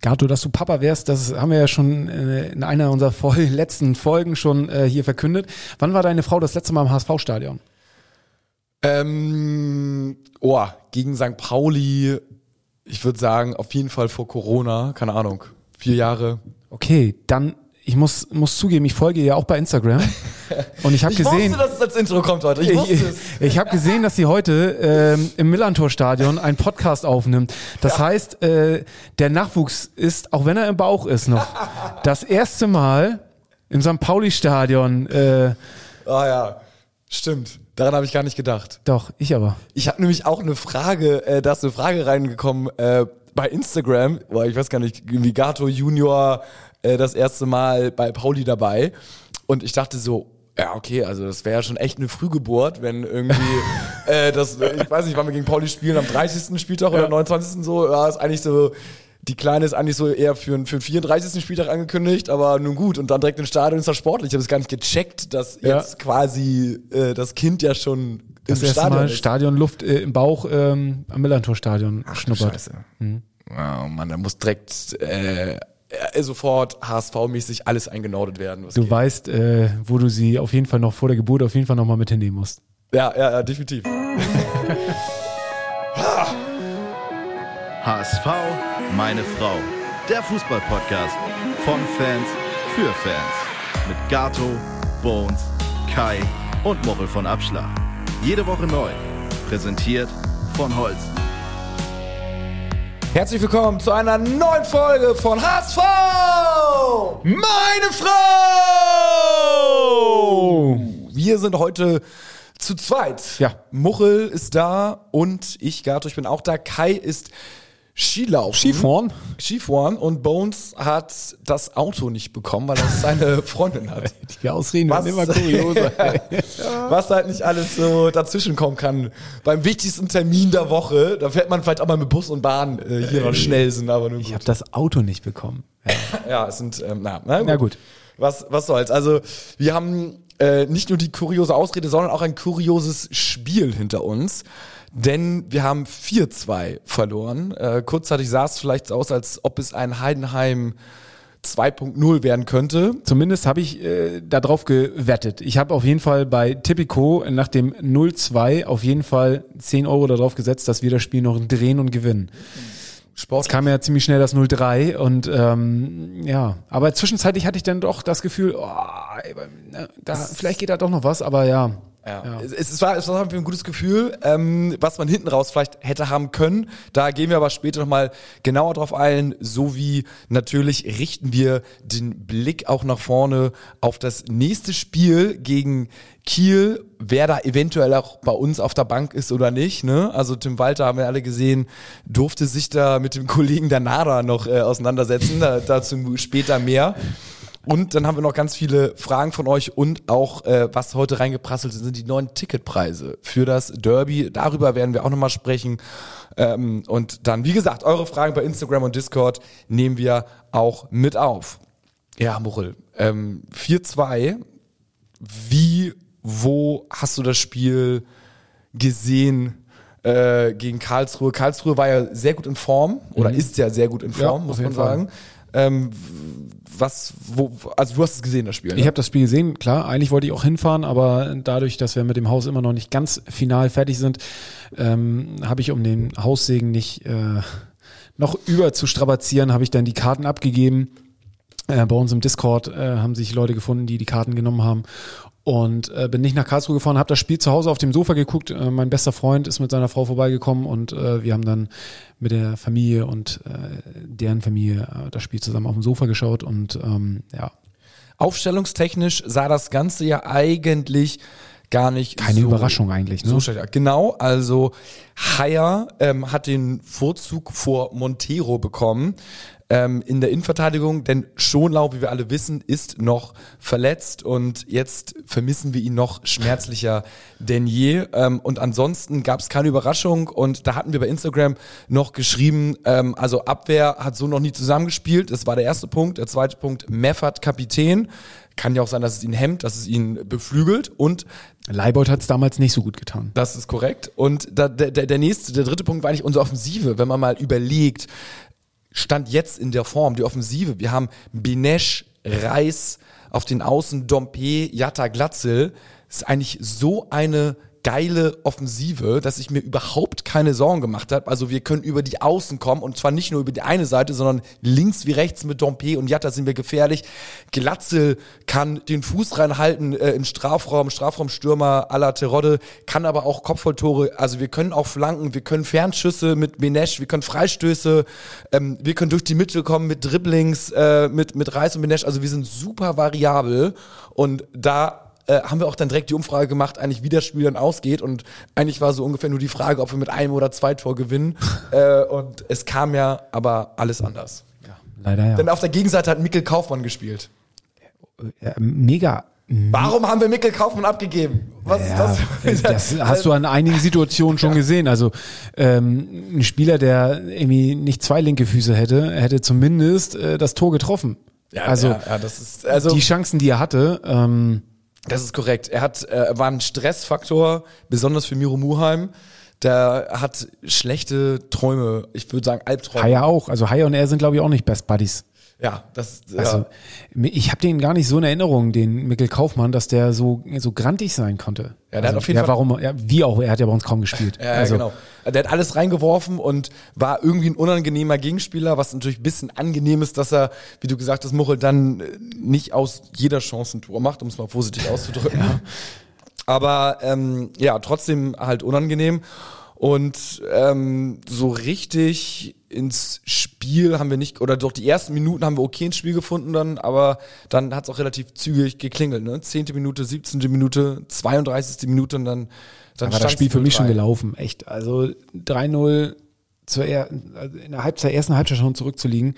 Gato, dass du Papa wärst, das haben wir ja schon äh, in einer unserer letzten Folgen schon äh, hier verkündet. Wann war deine Frau das letzte Mal im HSV-Stadion? Ähm, oh, gegen St. Pauli, ich würde sagen, auf jeden Fall vor Corona, keine Ahnung, vier Jahre. Okay, dann ich muss, muss zugeben, ich folge ihr auch bei Instagram. Und ich habe gesehen. Ich wusste, dass es als Intro kommt heute. Ich wusste ich, es. Ich habe gesehen, dass sie heute ähm, im Millantor-Stadion einen Podcast aufnimmt. Das ja. heißt, äh, der Nachwuchs ist, auch wenn er im Bauch ist noch, das erste Mal im St. Pauli-Stadion. Äh, ah ja, stimmt. Daran habe ich gar nicht gedacht. Doch, ich aber. Ich habe nämlich auch eine Frage, äh, da ist eine Frage reingekommen äh, bei Instagram, boah, ich weiß gar nicht, irgendwie Gato Junior äh, das erste Mal bei Pauli dabei. Und ich dachte so, ja, okay, also das wäre ja schon echt eine Frühgeburt, wenn irgendwie äh, das, ich weiß nicht, wann wir gegen Pauli spielen, am 30. Spieltag oder 29. so, ja, ist eigentlich so, die Kleine ist eigentlich so eher für, für den 34. Spieltag angekündigt, aber nun gut. Und dann direkt im Stadion ist das sportlich. Ich habe es gar nicht gecheckt, dass ja. jetzt quasi äh, das Kind ja schon das im erste Stadion Mal ist. Stadionluft äh, im Bauch ähm, am Millantor-Stadion schnuppert. Scheiße. Mhm. Oh Mann, da muss direkt äh, äh, sofort HSV-mäßig alles eingenordet werden. du geht. weißt, äh, wo du sie auf jeden Fall noch vor der Geburt auf jeden Fall noch mal mit hinnehmen musst. Ja, ja, ja definitiv. HSV, meine Frau. Der Fußball-Podcast von Fans für Fans. Mit Gato, Bones, Kai und Mochel von Abschlag. Jede Woche neu. Präsentiert von Holsten. Herzlich willkommen zu einer neuen Folge von HSV! Meine Frau! Wir sind heute zu zweit. Ja. Muchel ist da und ich, Gato, ich bin auch da. Kai ist Skilaufen. Skifahren. Skifahren und Bones hat das Auto nicht bekommen, weil er seine Freundin hat. Die Ausreden werden immer kurioser. was halt nicht alles so dazwischen kommen kann. Beim wichtigsten Termin der Woche, da fährt man vielleicht auch mal mit Bus und Bahn äh, hier noch schnell sind, aber nur Ich habe das Auto nicht bekommen. Ja, ja es sind, ähm, na, na gut. Na gut. Was, was soll's. Also, wir haben äh, nicht nur die kuriose Ausrede, sondern auch ein kurioses Spiel hinter uns denn wir haben 4-2 verloren. Äh, kurzzeitig sah es vielleicht aus, als ob es ein Heidenheim 2.0 werden könnte. Zumindest habe ich äh, darauf gewettet. Ich habe auf jeden Fall bei Tipico nach dem 0-2 auf jeden Fall 10 Euro darauf gesetzt, dass wir das Spiel noch drehen und gewinnen. Sport. Es kam ja ziemlich schnell das 0-3 und ähm, ja, aber zwischenzeitlich hatte ich dann doch das Gefühl, oh, da, vielleicht geht da doch noch was, aber ja, ja. ja. Es, es, war, es war ein gutes Gefühl, ähm, was man hinten raus vielleicht hätte haben können. Da gehen wir aber später nochmal genauer drauf ein, sowie natürlich richten wir den Blick auch nach vorne auf das nächste Spiel gegen Kiel, wer da eventuell auch bei uns auf der Bank ist oder nicht. Ne? Also Tim Walter haben wir alle gesehen, durfte sich da mit dem Kollegen der Nada noch äh, auseinandersetzen. Da, dazu später mehr. Und dann haben wir noch ganz viele Fragen von euch und auch, äh, was heute reingeprasselt sind, sind die neuen Ticketpreise für das Derby. Darüber werden wir auch nochmal sprechen. Ähm, und dann, wie gesagt, eure Fragen bei Instagram und Discord nehmen wir auch mit auf. Ja, Muchel, ähm, 4-2. Wie, wo hast du das Spiel gesehen? Äh, gegen Karlsruhe. Karlsruhe war ja sehr gut in Form oder mhm. ist ja sehr gut in Form, ja, muss man sagen. Ähm, was, wo, also du hast es gesehen, das Spiel. Ne? Ich habe das Spiel gesehen, klar. Eigentlich wollte ich auch hinfahren, aber dadurch, dass wir mit dem Haus immer noch nicht ganz final fertig sind, ähm, habe ich um den Haussegen nicht äh, noch über zu strapazieren, habe ich dann die Karten abgegeben. Äh, bei uns im Discord äh, haben sich Leute gefunden, die die Karten genommen haben und äh, bin nicht nach Karlsruhe gefahren, habe das Spiel zu Hause auf dem Sofa geguckt. Äh, mein bester Freund ist mit seiner Frau vorbeigekommen und äh, wir haben dann mit der Familie und äh, deren Familie äh, das Spiel zusammen auf dem Sofa geschaut und ähm, ja. Aufstellungstechnisch sah das Ganze ja eigentlich gar nicht keine so, Überraschung eigentlich ne? so schlecht. Genau, also Haier ähm, hat den Vorzug vor Montero bekommen ähm, in der Innenverteidigung, denn Schonlau, wie wir alle wissen, ist noch verletzt und jetzt vermissen wir ihn noch schmerzlicher denn je. Ähm, und ansonsten gab es keine Überraschung und da hatten wir bei Instagram noch geschrieben, ähm, also Abwehr hat so noch nie zusammengespielt. Das war der erste Punkt. Der zweite Punkt, Meffert Kapitän. Kann ja auch sein, dass es ihn hemmt, dass es ihn beflügelt und Leibold hat es damals nicht so gut getan. Das ist korrekt. Und da, der, der nächste, der dritte Punkt war eigentlich unsere Offensive, wenn man mal überlegt, Stand jetzt in der Form, die Offensive. Wir haben Binesh, Reis auf den Außen, Dompe, Jatta, Glatzel. Das ist eigentlich so eine geile Offensive, dass ich mir überhaupt keine Sorgen gemacht habe. Also wir können über die Außen kommen und zwar nicht nur über die eine Seite, sondern links wie rechts mit Dompe und Jatta sind wir gefährlich. Glatzel kann den Fuß reinhalten äh, im Strafraum, Strafraumstürmer à la Terodde, kann aber auch Kopfballtore. Also wir können auch flanken, wir können Fernschüsse mit Benesch, wir können Freistöße, ähm, wir können durch die Mitte kommen mit Dribblings, äh, mit, mit Reis und Benesch. Also wir sind super variabel und da äh, haben wir auch dann direkt die Umfrage gemacht, eigentlich wie das Spiel dann ausgeht. Und eigentlich war so ungefähr nur die Frage, ob wir mit einem oder zwei Tor gewinnen. äh, und es kam ja aber alles anders. Ja, leider ja. Denn auf der Gegenseite hat Mikkel Kaufmann gespielt. Ja, mega. Warum haben wir Mikkel Kaufmann abgegeben? Was Ja, ist das? das hast du an einigen Situationen schon gesehen. Also ähm, ein Spieler, der irgendwie nicht zwei linke Füße hätte, hätte zumindest äh, das Tor getroffen. Ja, also ja, ja, das ist also die Chancen, die er hatte, ähm, Das ist korrekt. Er hat äh, war ein Stressfaktor, besonders für Miro Muheim. Der hat schlechte Träume, ich würde sagen Albträume. Haya auch. Also Haya und er sind, glaube ich, auch nicht Best Buddies. Ja, das Also ja. ich habe den gar nicht so in Erinnerung, den Mikkel Kaufmann, dass der so so grantig sein konnte. Ja, der hat also, auf jeden ja, Fall- warum? Ja, wie auch? Er hat ja bei uns kaum gespielt. Ja, also, genau. Der hat alles reingeworfen und war irgendwie ein unangenehmer Gegenspieler, was natürlich ein bisschen angenehm ist, dass er, wie du gesagt hast, Muchel dann äh, nicht aus jeder Chance ein Tor macht, um es mal vorsichtig auszudrücken. Aber ähm, ja, trotzdem halt unangenehm. Und ähm, so richtig ins Spiel haben wir nicht, oder doch die ersten Minuten haben wir okay ins Spiel gefunden dann, aber dann hat es auch relativ zügig geklingelt. Ne? 10. Minute, 17. Minute, 32. Minute und dann, dann da war das Spiel für mich 0-3. schon gelaufen, echt. Also 3-0 zur er also in der Halbzeit, ersten Halbzeit schon zurückzuliegen.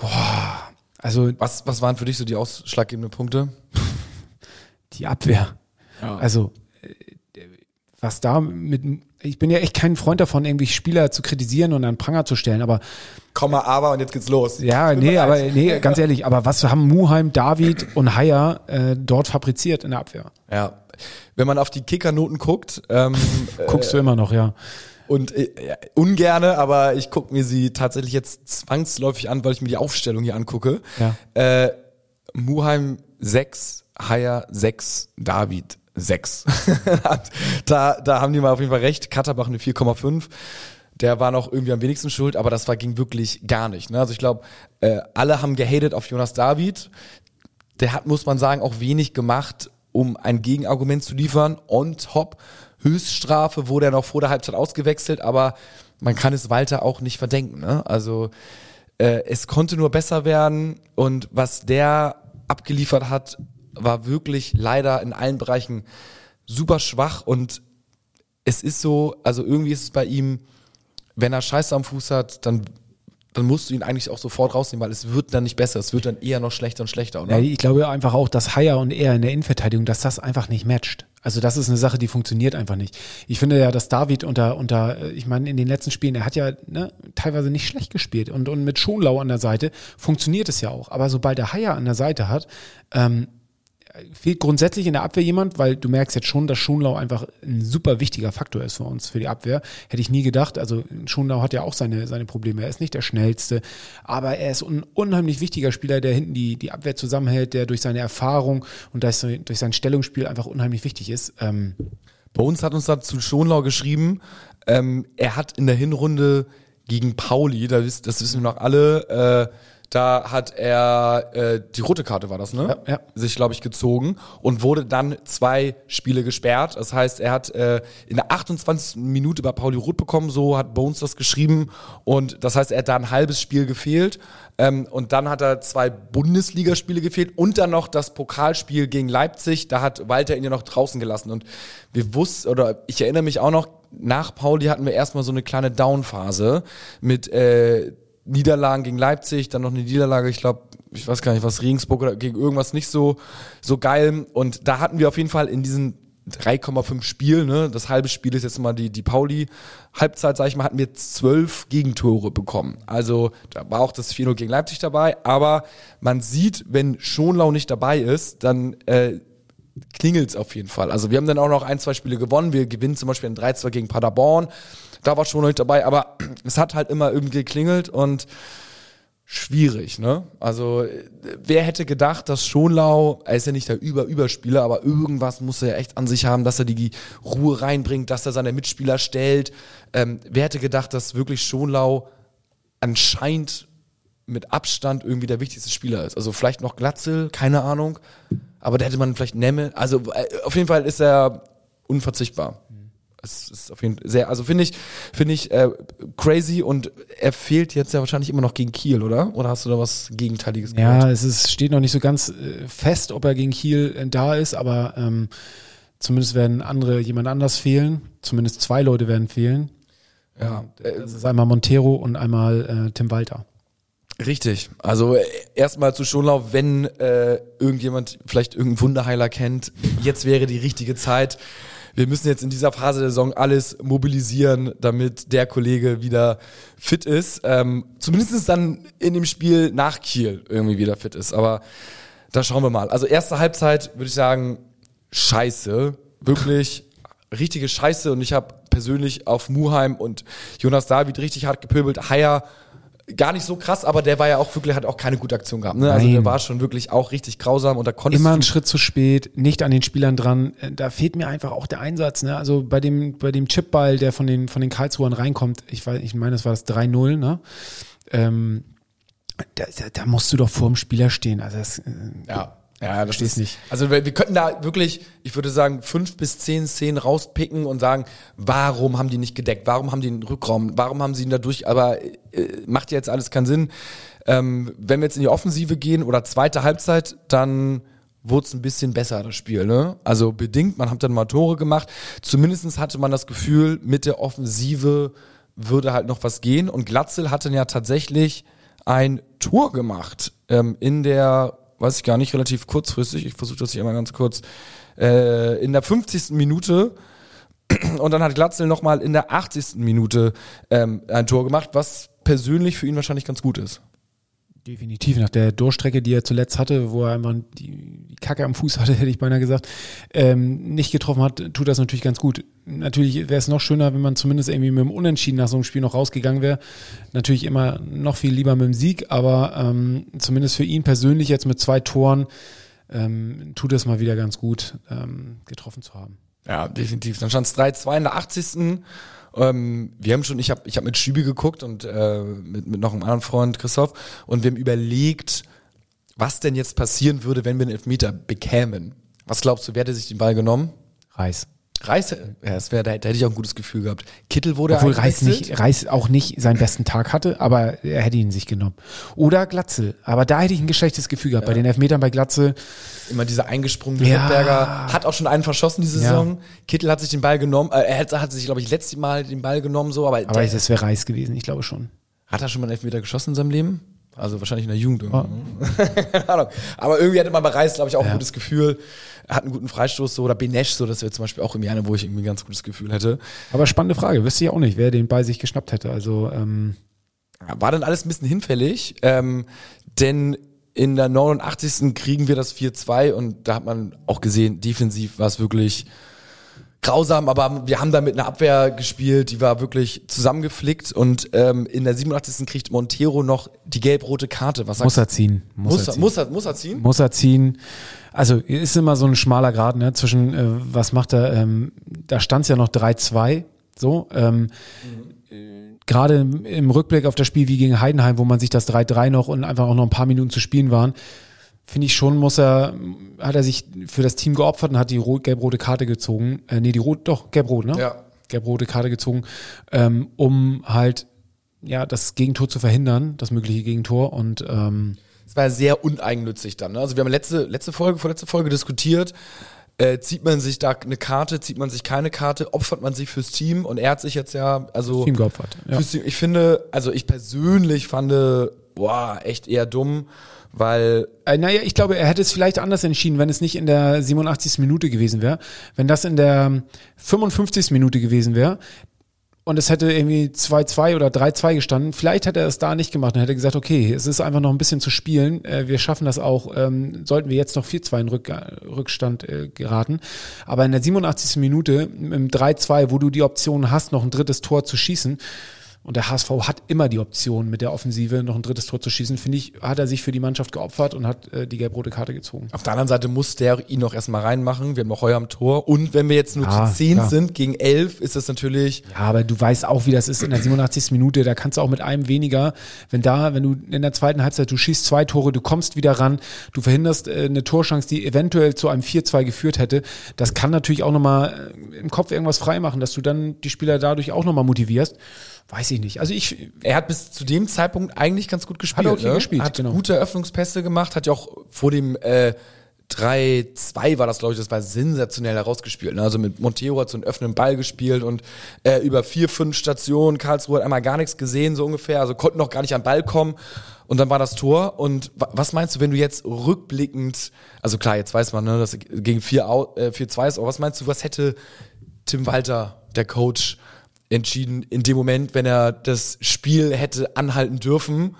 Boah, also Was, was waren für dich so die ausschlaggebenden Punkte? die Abwehr. Also äh, was da mit ich bin ja echt kein Freund davon, irgendwie Spieler zu kritisieren und an Pranger zu stellen, aber Komma, aber und jetzt geht's los. ja, nee, leid. aber nee, ganz ehrlich, aber was haben Muheim, David und Haya äh, dort fabriziert in der Abwehr? Ja. Wenn man auf die Kickernoten guckt, ähm, Guckst du immer noch, ja. und äh, ungerne, aber ich gucke mir sie tatsächlich jetzt zwangsläufig an, weil ich mir die Aufstellung hier angucke. Ja. Äh, Muheim 6, Haya 6, David 6. da, da haben die mal auf jeden Fall recht. Katterbach eine 4,5. Der war noch irgendwie am wenigsten schuld, aber das war ging wirklich gar nicht. Ne? Also ich glaube, äh, alle haben gehatet auf Jonas David. Der hat, muss man sagen, auch wenig gemacht, um ein Gegenargument zu liefern. On top, Höchststrafe wurde er noch vor der Halbzeit ausgewechselt, aber man kann es Walter auch nicht verdenken. Ne? Also äh, es konnte nur besser werden und was der abgeliefert hat, war wirklich leider in allen Bereichen super schwach und es ist so, also irgendwie ist es bei ihm, wenn er Scheiße am Fuß hat, dann, dann musst du ihn eigentlich auch sofort rausnehmen, weil es wird dann nicht besser, es wird dann eher noch schlechter und schlechter, oder? Ja, ich glaube einfach auch, dass Haya und er in der Innenverteidigung, dass das einfach nicht matcht. Also das ist eine Sache, die funktioniert einfach nicht. Ich finde ja, dass David unter, unter, ich meine, in den letzten Spielen, er hat ja ne, teilweise nicht schlecht gespielt und, und mit Schonlau an der Seite funktioniert es ja auch. Aber sobald er Haya an der Seite hat, ähm, fehlt grundsätzlich in der Abwehr jemand, weil du merkst jetzt schon, dass Schonlau einfach ein super wichtiger Faktor ist für uns, für die Abwehr. Hätte ich nie gedacht. Also Schonlau hat ja auch seine, seine Probleme. Er ist nicht der schnellste, aber er ist ein unheimlich wichtiger Spieler, der hinten die, die Abwehr zusammenhält, der durch seine Erfahrung und durch, durch sein Stellungsspiel einfach unheimlich wichtig ist. Ähm, Bei uns hat uns dazu Schonlau geschrieben, ähm, er hat in der Hinrunde gegen Pauli, das wissen wir noch alle, äh, da hat er äh, die rote Karte war das, ne? Ja, ja. Sich, glaube ich, gezogen und wurde dann zwei Spiele gesperrt. Das heißt, er hat äh, in der 28. Minute bei Pauli rot bekommen, so hat Bones das geschrieben. Und das heißt, er hat da ein halbes Spiel gefehlt. Ähm, und dann hat er zwei Bundesligaspiele gefehlt und dann noch das Pokalspiel gegen Leipzig. Da hat Walter ihn ja noch draußen gelassen. Und wir wussten, oder ich erinnere mich auch noch, nach Pauli hatten wir erstmal so eine kleine Down-Phase mit äh, Niederlagen gegen Leipzig, dann noch eine Niederlage, ich glaube, ich weiß gar nicht, was Regensburg oder gegen irgendwas nicht so, so geil. Und da hatten wir auf jeden Fall in diesen 3,5 Spiel, ne, das halbe Spiel ist jetzt mal die, die Pauli-Halbzeit, sag ich mal, hatten wir zwölf Gegentore bekommen. Also da war auch das 4-0 gegen Leipzig dabei, aber man sieht, wenn Schonlau nicht dabei ist, dann äh, klingelt's auf jeden Fall. Also wir haben dann auch noch ein, zwei Spiele gewonnen. Wir gewinnen zum Beispiel ein 3-2 gegen Paderborn. Da war schon noch nicht dabei, aber es hat halt immer irgendwie geklingelt und schwierig, ne? Also, wer hätte gedacht, dass Schonlau, er ist ja nicht der Über-Überspieler, aber irgendwas muss er echt an sich haben, dass er die Ruhe reinbringt, dass er seine Mitspieler stellt. Ähm, wer hätte gedacht, dass wirklich Schonlau anscheinend mit Abstand irgendwie der wichtigste Spieler ist? Also vielleicht noch Glatzel, keine Ahnung. Aber da hätte man vielleicht Nemme. Also äh, auf jeden Fall ist er unverzichtbar. Es ist auf jeden Fall sehr, also finde ich, finde ich äh, crazy und er fehlt jetzt ja wahrscheinlich immer noch gegen Kiel, oder? Oder hast du da was Gegenteiliges Ja, gehört? es ist, steht noch nicht so ganz äh, fest, ob er gegen Kiel äh, da ist, aber ähm, zumindest werden andere, jemand anders fehlen. Zumindest zwei Leute werden fehlen. Ja, äh, Das ist einmal Montero und einmal äh, Tim Walter. richtig. Also äh, erstmal zu Schonlau, wenn äh, irgendjemand vielleicht irgendeinen Wunderheiler kennt, jetzt wäre die richtige Zeit. Wir müssen jetzt in dieser Phase der Saison alles mobilisieren, damit der Kollege wieder fit ist. Ähm, zumindest dann in dem Spiel nach Kiel irgendwie wieder fit ist. Aber da schauen wir mal. Also erste Halbzeit würde ich sagen, scheiße. Wirklich richtige Scheiße. Und ich habe persönlich auf Muheim und Jonas David richtig hart gepöbelt. Haier gar nicht so krass, aber der war ja auch wirklich, hat auch keine gute Aktion gehabt. Ne? Also Nein. der war schon wirklich auch richtig grausam und da konnte Immer einen Schritt zu spät, nicht an den Spielern dran. Äh, Da fehlt mir einfach auch der Einsatz. Ne? Also bei dem, bei dem Chipball, der von den, von den Karlsruhern reinkommt, ich weiß, ich meine, das war das 3-0, ne? Ähm, da, da, da musst du doch vorm Spieler stehen. Also das, äh, Ja, ja, das ist nicht. Also wir, wir könnten da wirklich, ich würde sagen, fünf bis zehn Szenen rauspicken und sagen, warum haben die nicht gedeckt? Warum haben die einen Rückraum? Warum haben sie ihn dadurch? Aber äh, macht ja jetzt alles keinen Sinn. Ähm, wenn wir jetzt in die Offensive gehen oder zweite Halbzeit, dann wurde es ein bisschen besser, das Spiel. Ne? Also bedingt, man hat dann mal Tore gemacht. Zumindest hatte man das Gefühl, mit der Offensive würde halt noch was gehen. Und Glatzel hat dann ja tatsächlich ein Tor gemacht ähm, in der, weiß ich gar nicht, relativ kurzfristig. Ich versuche das hier mal ganz kurz. Äh, in der 50. Minute und dann hat Glatzel nochmal in der 80. Minute ähm, ein Tor gemacht, was persönlich für ihn wahrscheinlich ganz gut ist. Definitiv, nach der Durchstrecke, die er zuletzt hatte, wo er einfach die, Kacke am Fuß hatte, hätte ich beinahe gesagt, ähm, nicht getroffen hat, tut das natürlich ganz gut. Natürlich wäre es noch schöner, wenn man zumindest irgendwie mit dem Unentschieden nach so einem Spiel noch rausgegangen wäre. Natürlich immer noch viel lieber mit dem Sieg, aber ähm, zumindest für ihn persönlich jetzt mit zwei Toren ähm, tut es mal wieder ganz gut, ähm, getroffen zu haben. Ja, definitiv. Dann stand es 3-2 in der 80. Ähm, wir haben schon, ich habe ich hab mit Schübi geguckt und äh, mit, mit noch einem anderen Freund, Christoph, und wir haben überlegt, was denn jetzt passieren würde, wenn wir einen Elfmeter bekämen. Was glaubst du, wer hätte sich den Ball genommen? Reis. Reis, ja, das wäre, da, da hätte ich auch ein gutes Gefühl gehabt. Kittel wurde Obwohl Reis nicht, Reis auch nicht seinen besten Tag hatte, aber er hätte ihn sich genommen. Oder Glatzel. Aber da hätte ich ein geschlechtes Gefühl gehabt. Bei den Elfmetern bei Glatzel, Immer dieser eingesprungene Ja. Rittberger hat auch schon einen verschossen diese Ja. Saison. Kittel hat sich den Ball genommen, äh, er hat, hat sich, glaube ich, letztes Mal den Ball genommen, so, aber, aber der, es wäre Reis gewesen, ich glaube schon. hat er schon mal einen Elfmeter geschossen in seinem Leben? Also wahrscheinlich in der Jugend? Keine Ahnung. Aber irgendwie hatte man bei Reis, glaube ich, auch ein Ja. gutes Gefühl. Hat einen guten Freistoß so oder Benesch, so, das wäre zum Beispiel auch irgendwie eine, wo ich irgendwie ein ganz gutes Gefühl hätte. Aber spannende Frage, wüsste ich auch nicht, wer den Ball sich geschnappt hätte. Also ähm, War dann alles ein bisschen hinfällig, ähm, denn in der 89. kriegen wir das 4-2 und da hat man auch gesehen, defensiv war es wirklich grausam, aber wir haben da mit einer Abwehr gespielt, die war wirklich zusammengeflickt und ähm, in der 87. kriegt Montero noch die gelb-rote Karte. Was muss er ziehen. Muss, muss, er ziehen. muss, er, muss er ziehen? muss er ziehen. Also ist immer so ein schmaler Grad ne, zwischen, äh, was macht er, ähm, da stand es ja noch 3-2, so. Ähm, äh, Gerade im, im Rückblick auf das Spiel wie gegen Heidenheim, wo man sich das 3-3 noch und einfach auch noch ein paar Minuten zu spielen waren, finde ich schon, muss er, hat er sich für das Team geopfert und hat die rot- gelb-rote Karte gezogen. Äh, nee, die rot, doch, gelb-rot, ne? Ja. Gelb-rote Karte gezogen, ähm, um halt ja das Gegentor zu verhindern, das mögliche Gegentor. Und ähm, Es war sehr uneigennützig dann. Ne? Also wir haben letzte, letzte Folge, vorletzte Folge diskutiert. Äh, zieht man sich da eine Karte, zieht man sich keine Karte, opfert man sich fürs Team und er hat sich jetzt ja, also Team geopfert. Ja. fürs Team, ich finde, also ich persönlich fand, boah, echt eher dumm, weil Äh, naja, ich glaube, er hätte es vielleicht anders entschieden, wenn es nicht in der 87. Minute gewesen wäre. Wenn das in der 55. Minute gewesen wäre und es hätte irgendwie 2-2 oder 3-2 gestanden, vielleicht hätte er es da nicht gemacht und hätte gesagt, okay, es ist einfach noch ein bisschen zu spielen, äh, wir schaffen das auch, ähm, sollten wir jetzt noch 4-2 in Rück Rückstand äh, geraten. Aber in der 87. Minute im 3-2, wo du die Option hast, noch ein drittes Tor zu schießen, Und der HSV hat immer die Option, mit der Offensive noch ein drittes Tor zu schießen. Finde ich, hat er sich für die Mannschaft geopfert und hat äh, die gelb-rote Karte gezogen. Auf der anderen Seite muss der ihn noch erstmal reinmachen. Wir haben noch Heuer am Tor. Und wenn wir jetzt nur Ja, zu 10 klar. sind gegen 11, ist das natürlich Ja, aber du weißt auch, wie das ist in der 87. Minute. Da kannst du auch mit einem weniger, wenn da, wenn du in der zweiten Halbzeit, du schießt zwei Tore, du kommst wieder ran, du verhinderst äh, eine Torschance, die eventuell zu einem 4-2 geführt hätte. Das kann natürlich auch nochmal äh, im Kopf irgendwas freimachen, dass du dann die Spieler dadurch auch nochmal motivierst. Weiß ich nicht. Also ich, Er hat bis zu dem Zeitpunkt eigentlich ganz gut gespielt. Hat er okay ne? gespielt, Hat genau. gute Eröffnungspässe gemacht, hat ja auch vor dem äh, 3-2 war das, glaube ich, das war sensationell herausgespielt. Ne? Also mit Montero hat so einen öffnenden Ball gespielt und äh, über vier, fünf Stationen, Karlsruhe hat einmal gar nichts gesehen, so ungefähr, also konnten noch gar nicht an den Ball kommen. Und dann war das Tor. Und wa- was meinst du, wenn du jetzt rückblickend, also klar, jetzt weiß man, ne, dass gegen 4-2 äh, 4-2 ist, aber was meinst du, was hätte Tim Walter, der Coach, entschieden in dem Moment, wenn er das Spiel hätte anhalten dürfen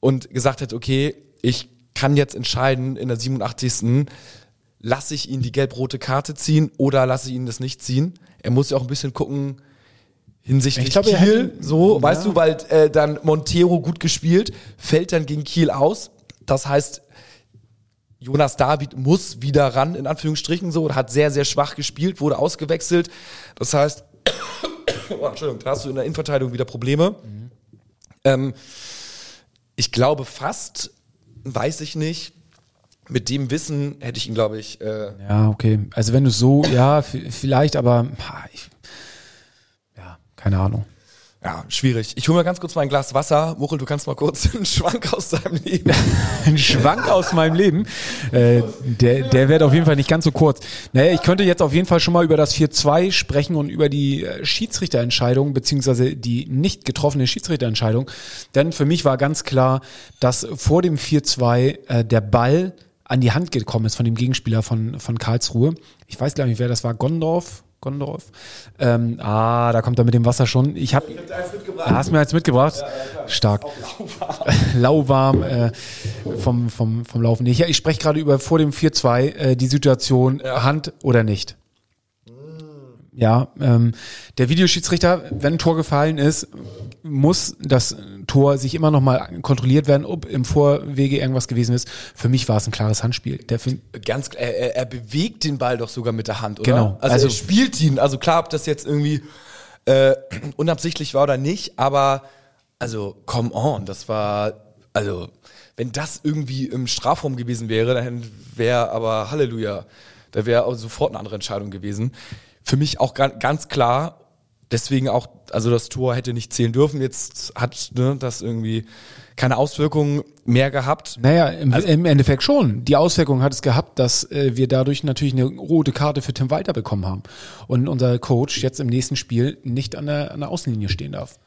und gesagt hätte, okay, ich kann jetzt entscheiden in der 87. Lasse ich ihn die gelb-rote Karte ziehen oder lasse ich ihn das nicht ziehen? Er muss ja auch ein bisschen gucken hinsichtlich er Kiel, so, ja. weißt du, weil äh, dann Montero gut gespielt, fällt dann gegen Kiel aus. Das heißt, Jonas David muss wieder ran, in Anführungsstrichen so, hat sehr, sehr schwach gespielt, wurde ausgewechselt. Das heißt, oh, Entschuldigung, da hast du in der Innenverteidigung wieder Probleme. Ähm, ich glaube fast, weiß ich nicht, mit dem Wissen hätte ich ihn, glaube ich, äh, ja, okay. Also wenn du so, ja, vielleicht, aber ha, ich, ja, keine Ahnung. Ja, schwierig. Ich hole mal ganz kurz mal ein Glas Wasser. Muchel, du kannst mal kurz einen Schwank aus deinem Leben. ein Schwank aus meinem Leben. Äh, der, der wird auf jeden Fall nicht ganz so kurz. Naja, ich könnte jetzt auf jeden Fall schon mal über das 4-2 sprechen und über die äh, Schiedsrichterentscheidung, beziehungsweise die nicht getroffene Schiedsrichterentscheidung. Denn für mich war ganz klar, dass vor dem 4-2 äh, der Ball an die Hand gekommen ist von dem Gegenspieler von, von Karlsruhe. Ich weiß gar nicht, wer das war. Gondorf? Gondorf? Ähm, ah, da kommt er mit dem Wasser schon. Ich habe Da hast du mir jetzt mitgebracht. Stark. Lauwarm äh, vom, vom, vom Laufen. Ich, ich spreche gerade über vor dem 4-2 äh, die Situation Hand oder nicht. Ja, ähm, der Videoschiedsrichter, wenn ein Tor gefallen ist, muss das Tor sich immer noch mal kontrolliert werden, ob im Vorwege irgendwas gewesen ist. Für mich war es ein klares Handspiel. Der Ganz, er, er, bewegt den Ball doch sogar mit der Hand, oder? Genau. Also, Also- er spielt ihn. Also klar, ob das jetzt irgendwie äh, unabsichtlich war oder nicht, aber also come on, das war also wenn das irgendwie im Strafraum gewesen wäre, dann wäre aber Halleluja, da wäre sofort eine andere Entscheidung gewesen. Für mich auch ga- ganz klar. Deswegen auch, also das Tor hätte nicht zählen dürfen. Jetzt hat ne, das irgendwie keine Auswirkungen mehr gehabt. Naja, im, im Endeffekt schon. Die Auswirkung hat es gehabt, dass äh, wir dadurch natürlich eine rote Karte für Tim Walter bekommen haben. Und unser Coach jetzt im nächsten Spiel nicht an der, an der Außenlinie stehen darf.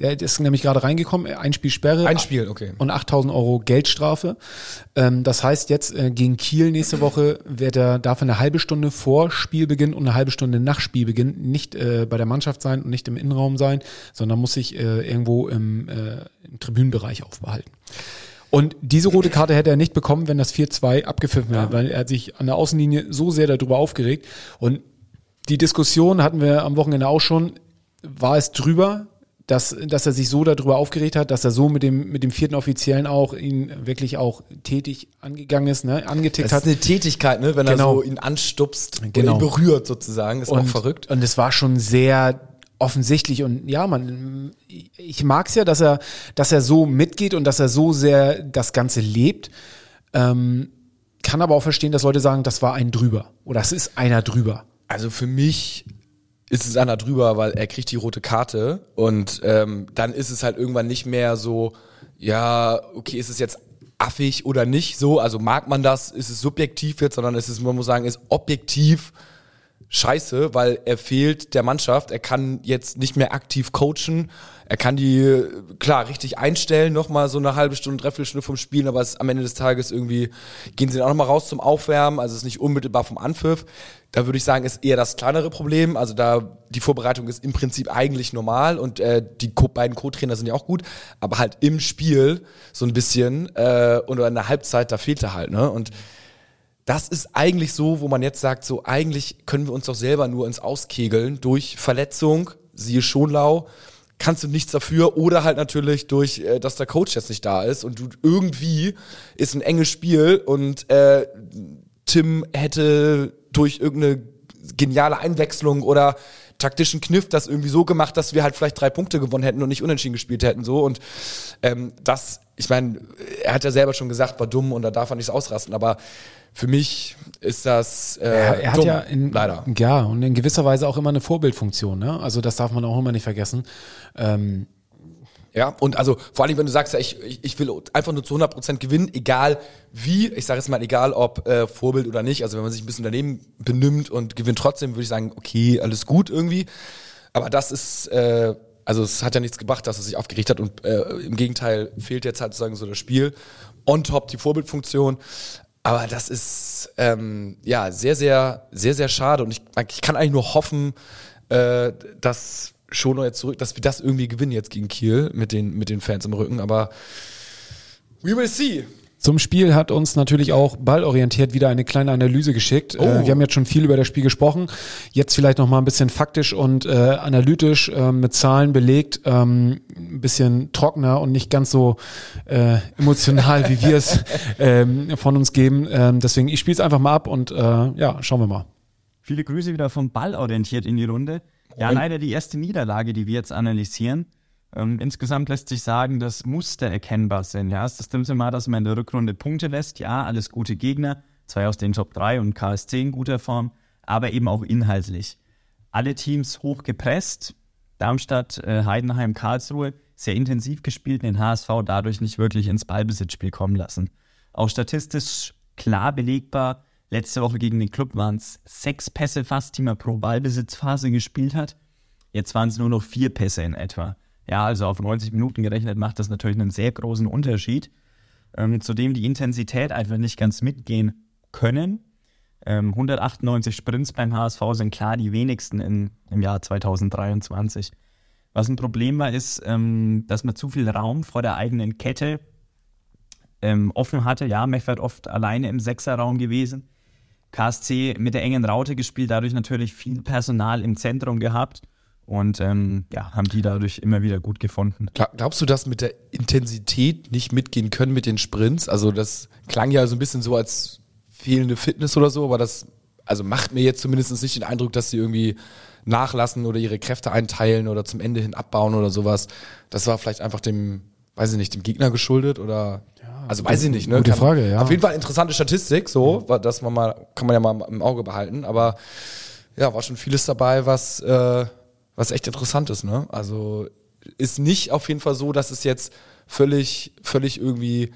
Der ist nämlich gerade reingekommen, ein Spiel Sperre. Ein Spiel, okay. Und 8000 Euro Geldstrafe. Ähm, das heißt jetzt äh, gegen Kiel nächste Woche wird er, darf er eine halbe Stunde vor Spielbeginn und eine halbe Stunde nach Spielbeginn nicht äh, bei der Mannschaft sein und nicht im Innenraum sein, sondern muss sich äh, irgendwo im, im Tribünenbereich aufbehalten. Und diese rote Karte hätte er nicht bekommen, wenn das 4-2 abgepfiffen wäre, weil er hat sich an der Außenlinie so sehr darüber aufgeregt. Und die Diskussion hatten wir am Wochenende auch schon, war es drüber, dass, dass er sich so darüber aufgeregt hat, dass er so mit dem, mit dem vierten Offiziellen auch ihn wirklich auch tätig angegangen ist, ne, angetickt Das hat. ist eine Tätigkeit, ne? wenn Genau. er so ihn anstupst Genau. ihn berührt sozusagen. Ist auch verrückt. Und es war schon sehr offensichtlich und ja, man, ich mag's ja, dass er, dass er so mitgeht und dass er so sehr das Ganze lebt. Ähm, kann aber auch verstehen, dass Leute sagen, das war ein drüber oder es ist einer drüber. Also für mich ist es einer drüber, weil er kriegt die rote Karte und ähm, dann ist es halt irgendwann nicht mehr so, ja, okay, ist es jetzt affig oder nicht so, also mag man das, ist es subjektiv jetzt, sondern es ist, man muss sagen, ist objektiv scheiße, weil er fehlt der Mannschaft, er kann jetzt nicht mehr aktiv coachen, er kann die, klar, richtig einstellen, nochmal so eine halbe Stunde, dreiviertel Stunde vom Spielen, aber es, am Ende des Tages irgendwie gehen sie dann auch nochmal raus zum Aufwärmen, also es ist nicht unmittelbar vom Anpfiff. Da würde ich sagen, ist eher das kleinere Problem, also da die Vorbereitung ist im Prinzip eigentlich normal und äh, die Co beiden Co-Trainer sind ja auch gut, aber halt im Spiel so ein bisschen äh, und in der Halbzeit, da fehlt er halt, ne, und das ist eigentlich so, wo man jetzt sagt, so eigentlich können wir uns doch selber nur ins Auskegeln durch Verletzung, siehe Schonlau, kannst du nichts dafür oder halt natürlich durch, äh, dass der Coach jetzt nicht da ist und du irgendwie ist ein enges Spiel und äh, Tim hätte durch irgendeine geniale Einwechslung oder taktischen Kniff das irgendwie so gemacht, dass wir halt vielleicht drei Punkte gewonnen hätten und nicht unentschieden gespielt hätten so und ähm, das, ich meine, er hat ja selber schon gesagt, war dumm und da darf er nichts ausrasten, aber für mich ist das äh, er, er dumm, ja in, leider. Ja, und in gewisser Weise auch immer eine Vorbildfunktion, ne? Also das darf man auch immer nicht vergessen. Ähm, Ja, und also vor allem, wenn du sagst, ja, ich, ich, ich will einfach nur zu 100% gewinnen, egal wie, ich sage jetzt mal, egal ob äh, Vorbild oder nicht, also wenn man sich ein bisschen daneben benimmt und gewinnt trotzdem, würde ich sagen, okay, alles gut irgendwie. Aber das ist, äh, also es hat ja nichts gebracht, dass er sich aufgeregt hat und äh, im Gegenteil fehlt jetzt halt sozusagen so das Spiel. On top die Vorbildfunktion. Aber das ist ähm, ja sehr, sehr, sehr, sehr schade. Und ich, ich kann eigentlich nur hoffen, äh, dass schon noch jetzt zurück, dass wir das irgendwie gewinnen jetzt gegen Kiel mit den, mit den Fans im Rücken. Aber we will see. Zum Spiel hat uns natürlich auch ballorientiert wieder eine kleine Analyse geschickt. Oh. Äh, wir haben jetzt schon viel über das Spiel gesprochen. Jetzt vielleicht noch mal ein bisschen faktisch und äh, analytisch äh, mit Zahlen belegt, ähm, ein bisschen trockener und nicht ganz so äh, emotional, wie wir es ähm, von uns geben. Ähm, deswegen, ich spiele es einfach mal ab und äh, ja, schauen wir mal. Viele Grüße wieder vom Ball orientiert in die Runde. Ja, leider die erste Niederlage, die wir jetzt analysieren. Ähm, insgesamt lässt sich sagen, dass Muster erkennbar sind. Ja, das stimmt mal, dass man in der Rückrunde Punkte lässt. Ja, alles gute Gegner, zwei aus den Top 3 und KSC in guter Form, aber eben auch inhaltlich. Alle Teams hoch gepresst. Darmstadt, äh, Heidenheim, Karlsruhe sehr intensiv gespielt, den HSV dadurch nicht wirklich ins Ballbesitzspiel kommen lassen. Auch statistisch klar belegbar. Letzte Woche gegen den Club waren es sechs Pässe fast, die man pro Ballbesitzphase gespielt hat. Jetzt waren es nur noch vier Pässe in etwa. Ja, also auf 90 Minuten gerechnet macht das natürlich einen sehr großen Unterschied. Ähm, zudem die Intensität einfach nicht ganz mitgehen können. Ähm, 198 Sprints beim HSV sind klar die wenigsten in, im Jahr 2023. Was ein Problem war, ist, ähm, dass man zu viel Raum vor der eigenen Kette ähm, offen hatte. Ja, Meffert oft alleine im Sechserraum gewesen. KSC mit der engen Raute gespielt, dadurch natürlich viel Personal im Zentrum gehabt und ähm, ja, haben die dadurch immer wieder gut gefunden. Gla- Glaubst du, dass mit der Intensität nicht mitgehen können mit den Sprints? Also das klang ja so ein bisschen so als fehlende Fitness oder so, aber das also macht mir jetzt zumindest nicht den Eindruck, dass sie irgendwie nachlassen oder ihre Kräfte einteilen oder zum Ende hin abbauen oder sowas. Das war vielleicht einfach dem, weiß ich nicht, dem Gegner geschuldet oder also weiß ich nicht, ne? gute Frage, ja. Auf jeden Fall interessante Statistik, so, dass man mal, kann man ja mal im Auge behalten, aber ja, war schon vieles dabei, was, äh, was echt interessant ist, ne? Also ist nicht auf jeden Fall so, dass es jetzt völlig, völlig irgendwie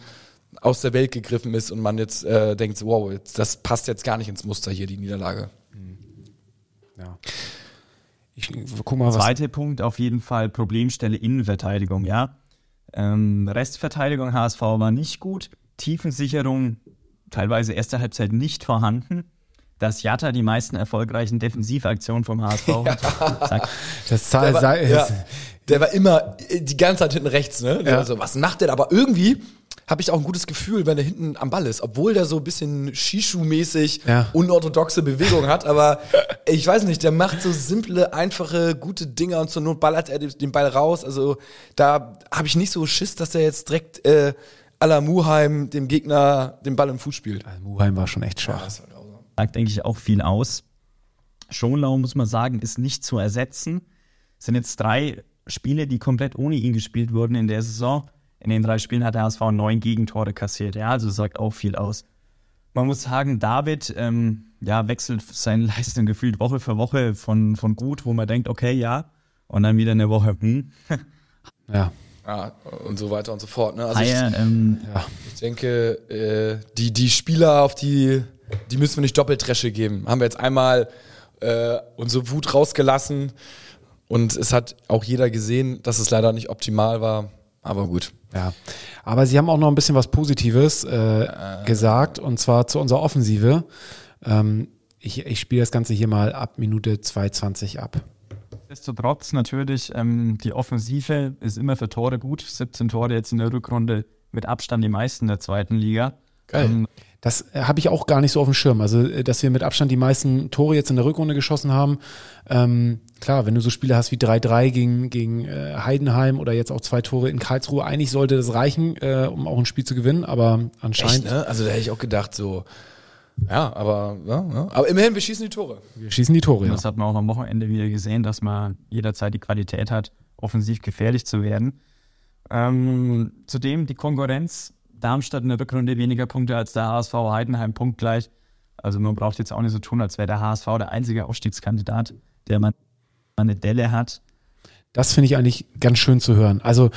aus der Welt gegriffen ist und man jetzt äh, denkt, wow, jetzt, das passt jetzt gar nicht ins Muster hier, die Niederlage. Ja. Ich guck mal, was. Zweiter Punkt auf jeden Fall Problemstelle Innenverteidigung, ja. Ähm, Restverteidigung HSV war nicht gut. Tiefensicherung teilweise erste Halbzeit nicht vorhanden. Dass Jatta die meisten erfolgreichen Defensivaktionen vom HSV hat. Sagt, Das Zahl Der war, sei, ja, der war immer äh, die ganze Zeit hinten rechts, ne? Ja. war so, was macht der? Aber irgendwie habe ich auch ein gutes Gefühl, wenn er hinten am Ball ist, obwohl der so ein bisschen Shishu-mäßig Ja. unorthodoxe Bewegungen hat, aber ich weiß nicht, der macht so simple, einfache, gute Dinger und zur Not ballert er den Ball raus. Also da habe ich nicht so Schiss, dass er jetzt direkt äh, à la Muheim dem Gegner den Ball im Fuß spielt. Muheim war schon echt schwach. Das war grausam. sagt eigentlich auch viel aus. Schonlau, muss man sagen, ist nicht zu ersetzen. Es sind jetzt drei Spiele, die komplett ohne ihn gespielt wurden in der Saison. In den drei Spielen hat der HSV neun Gegentore kassiert. Ja, also sagt auch viel aus. Man muss sagen, David ähm, ja, wechselt seine Leistung gefühlt Woche für Woche von, von gut, wo man denkt, okay, ja, und dann wieder eine Woche, hm. Ja. Ja, und so weiter und so fort. Ne? Also ich, Haier, ähm, Ich denke, äh, die, die Spieler, auf die, die müssen wir nicht doppelt Dresche geben. Haben wir jetzt einmal äh, unsere Wut rausgelassen und es hat auch jeder gesehen, dass es leider nicht optimal war. Aber gut. Ja, aber sie haben auch noch ein bisschen was Positives äh, gesagt und zwar zu unserer Offensive. Ähm, ich ich spiele das Ganze hier mal ab Minute 2,20 ab. Nichtsdestotrotz natürlich, ähm, die Offensive ist immer für Tore gut. 17 Tore jetzt in der Rückrunde mit Abstand die meisten der zweiten Liga. Geil. Ähm, Das habe ich auch gar nicht so auf dem Schirm. Also, äh, dass wir mit Abstand die meisten Tore jetzt in der Rückrunde geschossen haben. Ähm, klar, wenn du so Spiele hast wie 3-3 gegen, gegen äh, Heidenheim oder jetzt auch zwei Tore in Karlsruhe, eigentlich sollte das reichen, äh, um auch ein Spiel zu gewinnen, aber anscheinend. Echt, ne? Also da hätte ich auch gedacht, so, ja, aber, ja, ja. aber immerhin, wir schießen die Tore. Wir schießen die Tore, ja. das hat man auch am Wochenende wieder gesehen, dass man jederzeit die Qualität hat, offensiv gefährlich zu werden. Ähm, zudem die Konkurrenz. Darmstadt in der Rückrunde weniger Punkte als der HSV, Heidenheim punktgleich. Also man braucht jetzt auch nicht so tun, als wäre der HSV der einzige Aufstiegskandidat, der man eine Delle hat. Das finde ich eigentlich ganz schön zu hören. Also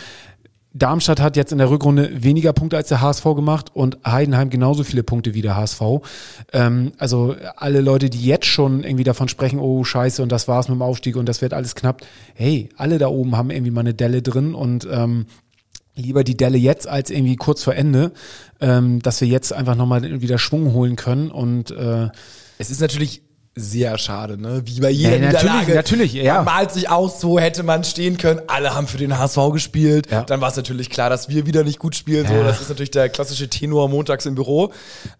Darmstadt hat jetzt in der Rückrunde weniger Punkte als der HSV gemacht und Heidenheim genauso viele Punkte wie der HSV. Ähm, also alle Leute, die jetzt schon irgendwie davon sprechen, oh scheiße und das war's mit dem Aufstieg und das wird alles knapp. Hey, alle da oben haben irgendwie mal eine Delle drin und ähm, lieber die Delle jetzt als irgendwie kurz vor Ende, ähm, dass wir jetzt einfach nochmal wieder Schwung holen können und äh, Es ist natürlich sehr schade, ne? Wie bei jeder Ja, natürlich, Niederlage. natürlich, ja. Man malt sich aus, so hätte man stehen können. Alle haben für den HSV gespielt. Ja. Dann war es natürlich klar, dass wir wieder nicht gut spielen. So, Ja. das ist natürlich der klassische Tenor montags im Büro.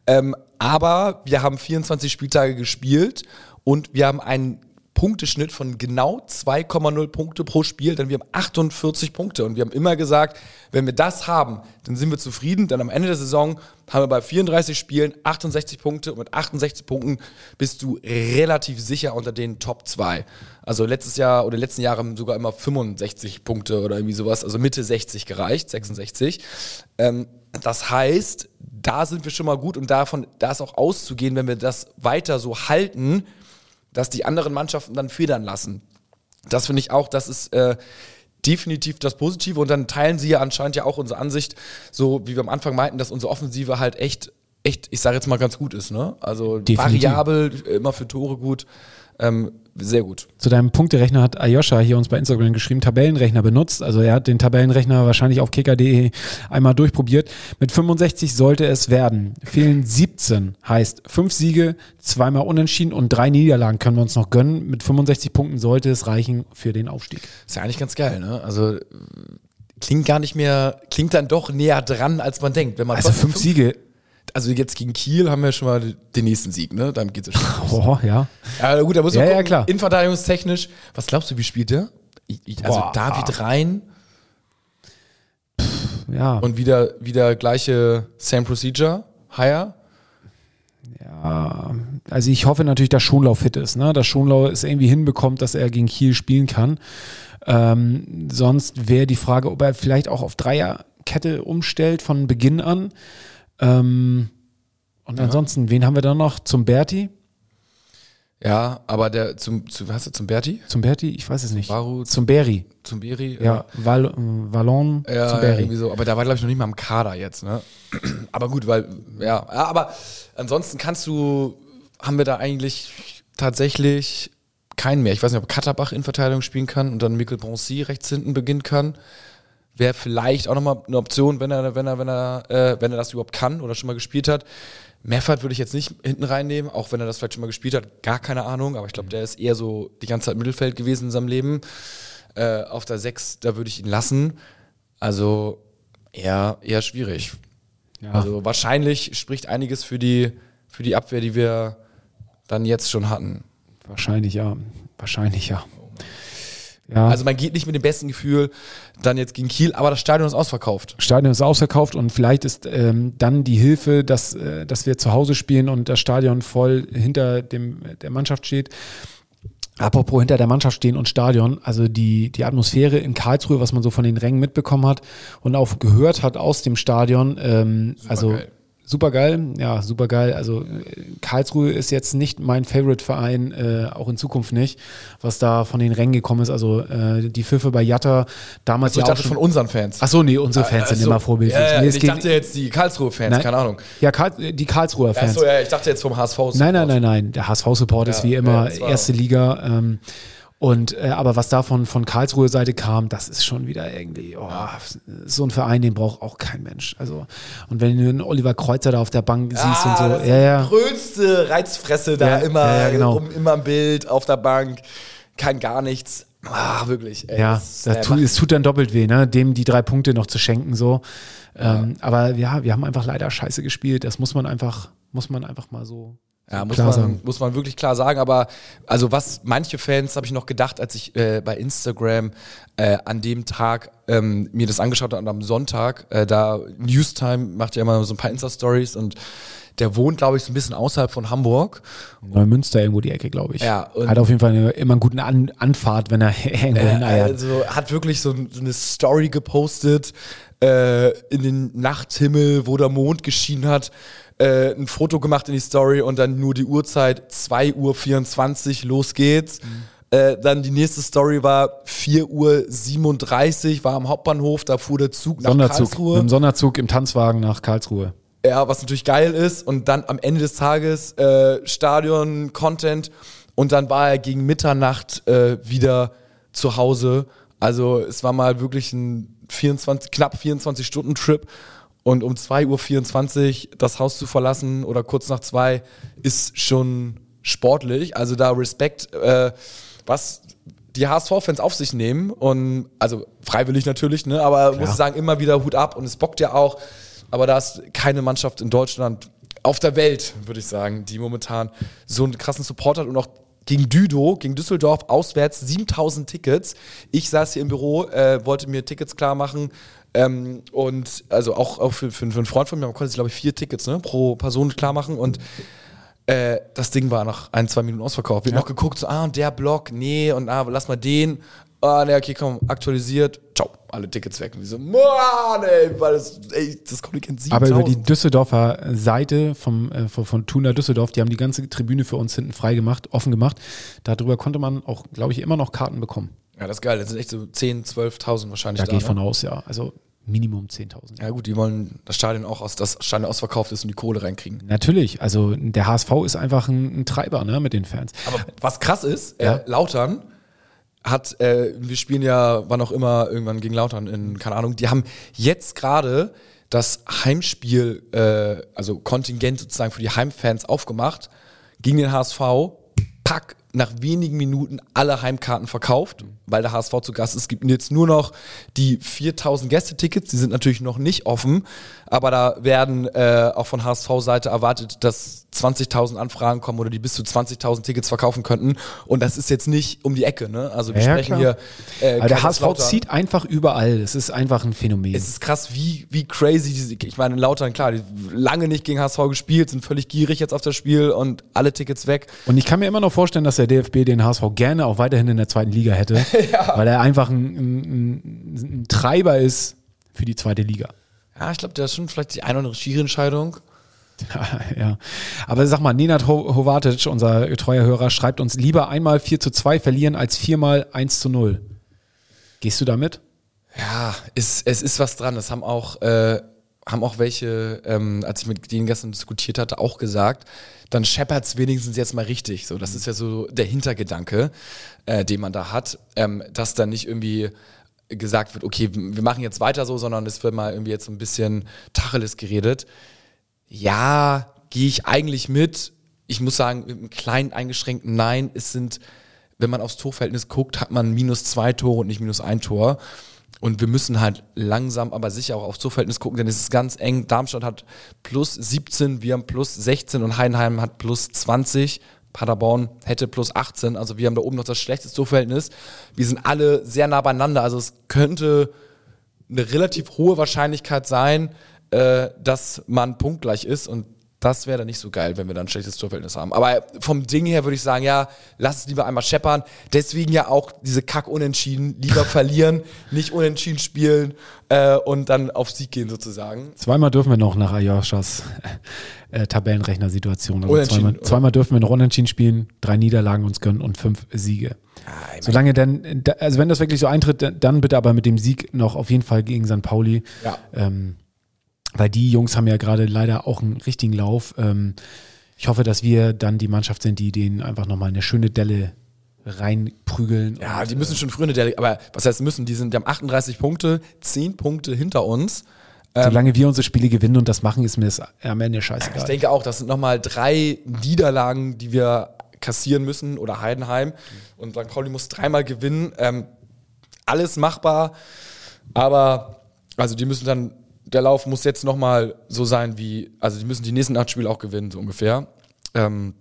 Ähm, aber wir haben 24 Spieltage gespielt und wir haben einen Punkteschnitt von genau 2,0 Punkte pro Spiel, denn wir haben 48 Punkte und wir haben immer gesagt, wenn wir das haben, dann sind wir zufrieden, denn am Ende der Saison haben wir bei 34 Spielen 68 Punkte und mit 68 Punkten bist du relativ sicher unter den Top 2. Also letztes Jahr oder letzten Jahre haben sogar immer 65 Punkte oder irgendwie sowas, also Mitte 60 gereicht, 66. Ähm, das heißt, da sind wir schon mal gut und davon, da ist auch auszugehen, wenn wir das weiter so halten, dass die anderen Mannschaften dann federn lassen. Das finde ich auch, das ist äh, definitiv das Positive. Und dann teilen sie ja anscheinend ja auch unsere Ansicht, so wie wir am Anfang meinten, dass unsere Offensive halt echt, echt, ich sage jetzt mal ganz gut ist. Ne? Also Definitiv. variabel, immer für Tore gut. Ähm, sehr gut. Zu deinem Punkterechner hat Ayosha hier uns bei Instagram geschrieben, Tabellenrechner benutzt. Also er hat den Tabellenrechner wahrscheinlich auf kicker.de einmal durchprobiert. Mit 65 sollte es werden. Fehlen 17, heißt fünf Siege, zweimal unentschieden und drei Niederlagen können wir uns noch gönnen. Mit 65 Punkten sollte es reichen für den Aufstieg. Ist ja eigentlich ganz geil, ne? Also klingt gar nicht mehr, klingt dann doch näher dran, als man denkt. Wenn man Also trotzdem fünf Siege, Also jetzt gegen Kiel haben wir schon mal den nächsten Sieg, ne? Dann geht's ja schon. los. oh, ja. Ja, gut, da muss man Ja, ja, gucken. klar. Innenverteidigungstechnisch, was glaubst du, wie spielt der? Ich, ich, also Boah. David Rhein Ja, und wieder, wieder gleiche Same Procedure, Higher. ja, also ich hoffe natürlich, dass Schonlau fit ist, ne? dass Schonlau es irgendwie hinbekommt, dass er gegen Kiel spielen kann. Ähm, sonst wäre die Frage, ob er vielleicht auch auf Dreierkette umstellt von Beginn an. Ähm, und ansonsten, wen haben wir da noch? Zum Berti? Ja, aber der zum, zu, was hast du zum Berti? Zum Berti? Ich weiß es nicht. Baru, Zum Beri. zum Beri? Ja, Val, äh, Vallon Ja, zum ja, Berry. irgendwie so. Aber da war, glaube ich, noch nicht mal im Kader jetzt, ne? Aber gut, weil, ja. ja. Aber ansonsten kannst du, haben wir da eigentlich tatsächlich keinen mehr. Ich weiß nicht, ob Katterbach in Verteidigung spielen kann und dann Mikkel Bronzy rechts hinten beginnen kann. Wäre vielleicht auch nochmal eine Option, wenn er, wenn er, wenn er, äh, wenn er das überhaupt kann oder schon mal gespielt hat. Meffert würde ich jetzt nicht hinten reinnehmen, auch wenn er das vielleicht schon mal gespielt hat. Gar keine Ahnung, aber ich glaube, der ist eher so die ganze Zeit Mittelfeld gewesen in seinem Leben. Äh, auf der 6, da würde ich ihn lassen. Also eher, eher schwierig. Ja. Also wahrscheinlich spricht einiges für die, für die Abwehr, die wir dann jetzt schon hatten. Wahrscheinlich ja. Wahrscheinlich ja. Ja. Also man geht nicht mit dem besten Gefühl dann jetzt gegen Kiel, aber das Stadion ist ausverkauft. Stadion ist ausverkauft und vielleicht ist ähm, dann die Hilfe, dass, äh, dass wir zu Hause spielen und das Stadion voll hinter dem, der Mannschaft steht. Apropos hinter der Mannschaft stehen und Stadion, also die, die Atmosphäre in Karlsruhe, was man so von den Rängen mitbekommen hat und auch gehört hat aus dem Stadion, ähm, also geil. Super geil, ja, super geil. Also äh, Karlsruhe ist jetzt nicht mein Favorite-Verein, äh, auch in Zukunft nicht, was da von den Rängen gekommen ist. Also äh, die Pfiffe bei Jatta damals Also ich ja auch dachte schon von unseren Fans. Ach so, nee, unsere Fans Ach sind so. immer vorbildlich. Ja, Nee, ich dachte jetzt die Karlsruhe-Fans, keine Ahnung. ja, Karl, die Karlsruher Fans. Achso, ja, ich dachte jetzt vom HSV. nein, nein, nein, nein. Der HSV-Support ist Ja, wie ja, immer erste Liga. Ähm, und äh, aber was davon von Karlsruhe Seite kam, das ist schon wieder irgendwie oh, so ein Verein, den braucht auch kein Mensch. Also und wenn du einen Oliver Kreuzer da auf der Bank siehst und so, Ah, das ja, ja. Die größte Reizfresse da Ja, immer, ja, genau. rum, immer im Bild, auf der Bank, kann gar nichts. Ah, wirklich. Ey, Ja, das, das tut, es tut dann doppelt weh, ne? dem die drei Punkte noch zu schenken. so. Ähm, aber ja, wir haben einfach leider scheiße gespielt. Das muss man einfach, muss man einfach mal so Ja, muss klar man, sagen. muss man wirklich klar sagen. Aber also was manche Fans, habe ich noch gedacht, als ich äh, bei Instagram äh, an dem Tag ähm, mir das angeschaut habe und am Sonntag, äh, da Newstime macht ja immer so ein paar Insta-Stories und der wohnt, glaube ich, so ein bisschen außerhalb von Hamburg. Neumünster irgendwo die Ecke, glaube ich. Ja, Hat auf jeden Fall eine, immer einen guten An Anfahrt, wenn er irgendwo Äh, hineiert. also hat wirklich so, so eine Story gepostet äh, in den Nachthimmel, wo der Mond geschienen hat. Äh, ein Foto gemacht in die Story und dann nur die Uhrzeit 2.24 Uhr, los geht's. Mhm. Äh, dann die nächste Story war 4.37 Uhr, war am Hauptbahnhof, da fuhr der Zug nach Sonderzug. Mit Karlsruhe. dem Sonderzug im Tanzwagen nach Karlsruhe. Ja, was natürlich geil ist. Und dann am Ende des Tages äh, Stadion, Content. Und dann war er gegen Mitternacht äh, wieder zu Hause. Also es war mal wirklich ein 24, knapp 24-Stunden-Trip. Und um 2.24 Uhr das Haus zu verlassen oder kurz nach zwei ist schon sportlich. Also da Respekt, äh, was die HSV-Fans auf sich nehmen. Und also freiwillig natürlich, ne? Aber muss ich sagen, immer wieder Hut ab und es bockt ja auch. Aber da ist keine Mannschaft in Deutschland, auf der Welt, würde ich sagen, die momentan so einen krassen Support hat und auch gegen Düdo, gegen Düsseldorf, auswärts 7000 Tickets. Ich saß hier im Büro, äh, wollte mir Tickets klar machen. Ähm, und also auch, auch für, für, für einen Freund von mir, man konnte sich, glaube ich, vier Tickets ne, pro Person klar machen. Und äh, das Ding war nach ein, zwei Minuten ausverkauft. Wir haben noch geguckt, so, ah, und der Block, nee, und ah, lass mal den. Ah, nee, okay, komm, aktualisiert. Ciao, alle Tickets weg. Und wir so, Mann, ey, weil das, ey, das Kontingent 7000. Aber über die Düsseldorfer Seite vom, äh, von, von Tuna Düsseldorf, die haben die ganze Tribüne für uns hinten frei gemacht, offen gemacht. Darüber konnte man auch, glaube ich, immer noch Karten bekommen. Ja, das ist geil. Das sind echt so 10.000, 12.000 wahrscheinlich Da da. gehe ich ne? von aus, ja. Also Minimum 10.000. Ja gut, die wollen das Stadion auch aus, das Stadion ausverkauft ist und die Kohle reinkriegen. Natürlich, also der HSV ist einfach ein, ein Treiber ne, mit den Fans. Aber was krass ist, Ja. äh, Lautern hat, äh, wir spielen ja, wann auch immer, irgendwann gegen Lautern in, keine Ahnung, die haben jetzt gerade das Heimspiel, äh, also Kontingent sozusagen für die Heimfans aufgemacht, gegen den HSV, pack, nach wenigen Minuten alle Heimkarten verkauft, weil der HSV zu Gast ist. Es gibt jetzt nur noch die 4000 Gästetickets, die sind natürlich noch nicht offen, aber da werden äh, auch von HSV-Seite erwartet, dass 20.000 Anfragen kommen oder die bis zu 20.000 Tickets verkaufen könnten. Und das ist jetzt nicht um die Ecke, ne? Also wir Ja, sprechen klar. hier. Äh, der HSV zieht einfach überall. Es ist einfach ein Phänomen. Es ist krass, wie, wie crazy diese, ich meine, Lautern, klar, die lange nicht gegen HSV gespielt, sind völlig gierig jetzt auf das Spiel und alle Tickets weg. Und ich kann mir immer noch vorstellen, dass der DFB den HSV gerne auch weiterhin in der zweiten Liga hätte, weil er einfach ein, ein, ein, Treiber ist für die zweite Liga. Ja, ich glaube, da ist schon vielleicht die eine oder andere Schiri-Entscheidung. ja. Aber sag mal, Nenad Ho- Hovatic, unser treuer Hörer, schreibt uns lieber einmal 4 zu 2 verlieren als viermal 1 zu 0. Gehst du damit? Ja, es, es ist was dran. Das haben auch, äh, haben auch welche, ähm, als ich mit denen gestern diskutiert hatte, auch gesagt. Dann scheppert's wenigstens jetzt mal richtig. So, das ist ja so der Hintergedanke, äh, den man da hat, ähm, dass dann nicht irgendwie gesagt wird, okay, wir machen jetzt weiter so, sondern es wird mal irgendwie jetzt so ein bisschen Tacheles geredet. Ja, gehe ich eigentlich mit. Ich muss sagen, mit einem kleinen eingeschränkten Nein. Es sind, wenn man aufs Torverhältnis guckt, hat man minus zwei Tore und nicht minus ein Tor. Und wir müssen halt langsam, aber sicher auch aufs Torverhältnis gucken, denn es ist ganz eng. Darmstadt hat plus 17, wir haben plus 16 und Heidenheim hat plus 20. Paderborn hätte plus 18. Also wir haben da oben noch das schlechteste Torverhältnis. Wir sind alle sehr nah beieinander. Also es könnte eine relativ hohe Wahrscheinlichkeit sein, äh, dass man punktgleich ist und das wäre dann nicht so geil, wenn wir dann ein schlechtes Torverhältnis haben. Aber vom Ding her würde ich sagen, ja, lass es lieber einmal scheppern. Deswegen ja auch diese Kack-Unentschieden. Lieber verlieren, nicht unentschieden spielen äh, und dann auf Sieg gehen sozusagen. Zweimal dürfen wir noch nach Ayoshas äh, Tabellenrechner-Situation. Also zweimal, oder? zweimal dürfen wir noch unentschieden spielen, drei Niederlagen uns gönnen und fünf Siege. Solange denn, da- also wenn das wirklich so eintritt, dann- dann bitte aber mit dem Sieg noch auf jeden Fall gegen St. Pauli. Ja. Ähm, weil die Jungs haben ja gerade leider auch einen richtigen Lauf. Ähm, ich hoffe, dass wir dann die Mannschaft sind, die denen einfach nochmal eine schöne Delle reinprügeln. Ja, die müssen schon früher eine Delle, aber was heißt müssen? Die sind, die haben 38 Punkte, 10 Punkte hinter uns. solange wir unsere Spiele gewinnen und das machen, ist mir das am Ende Ich scheißegal. denke auch, das sind nochmal drei Niederlagen, die wir kassieren müssen oder Heidenheim. Und St. Pauli muss dreimal gewinnen. Ähm, alles machbar, aber also die müssen dann, der Lauf muss jetzt nochmal so sein wie, also die müssen die nächsten acht Spiele auch gewinnen, so ungefähr. Ähm,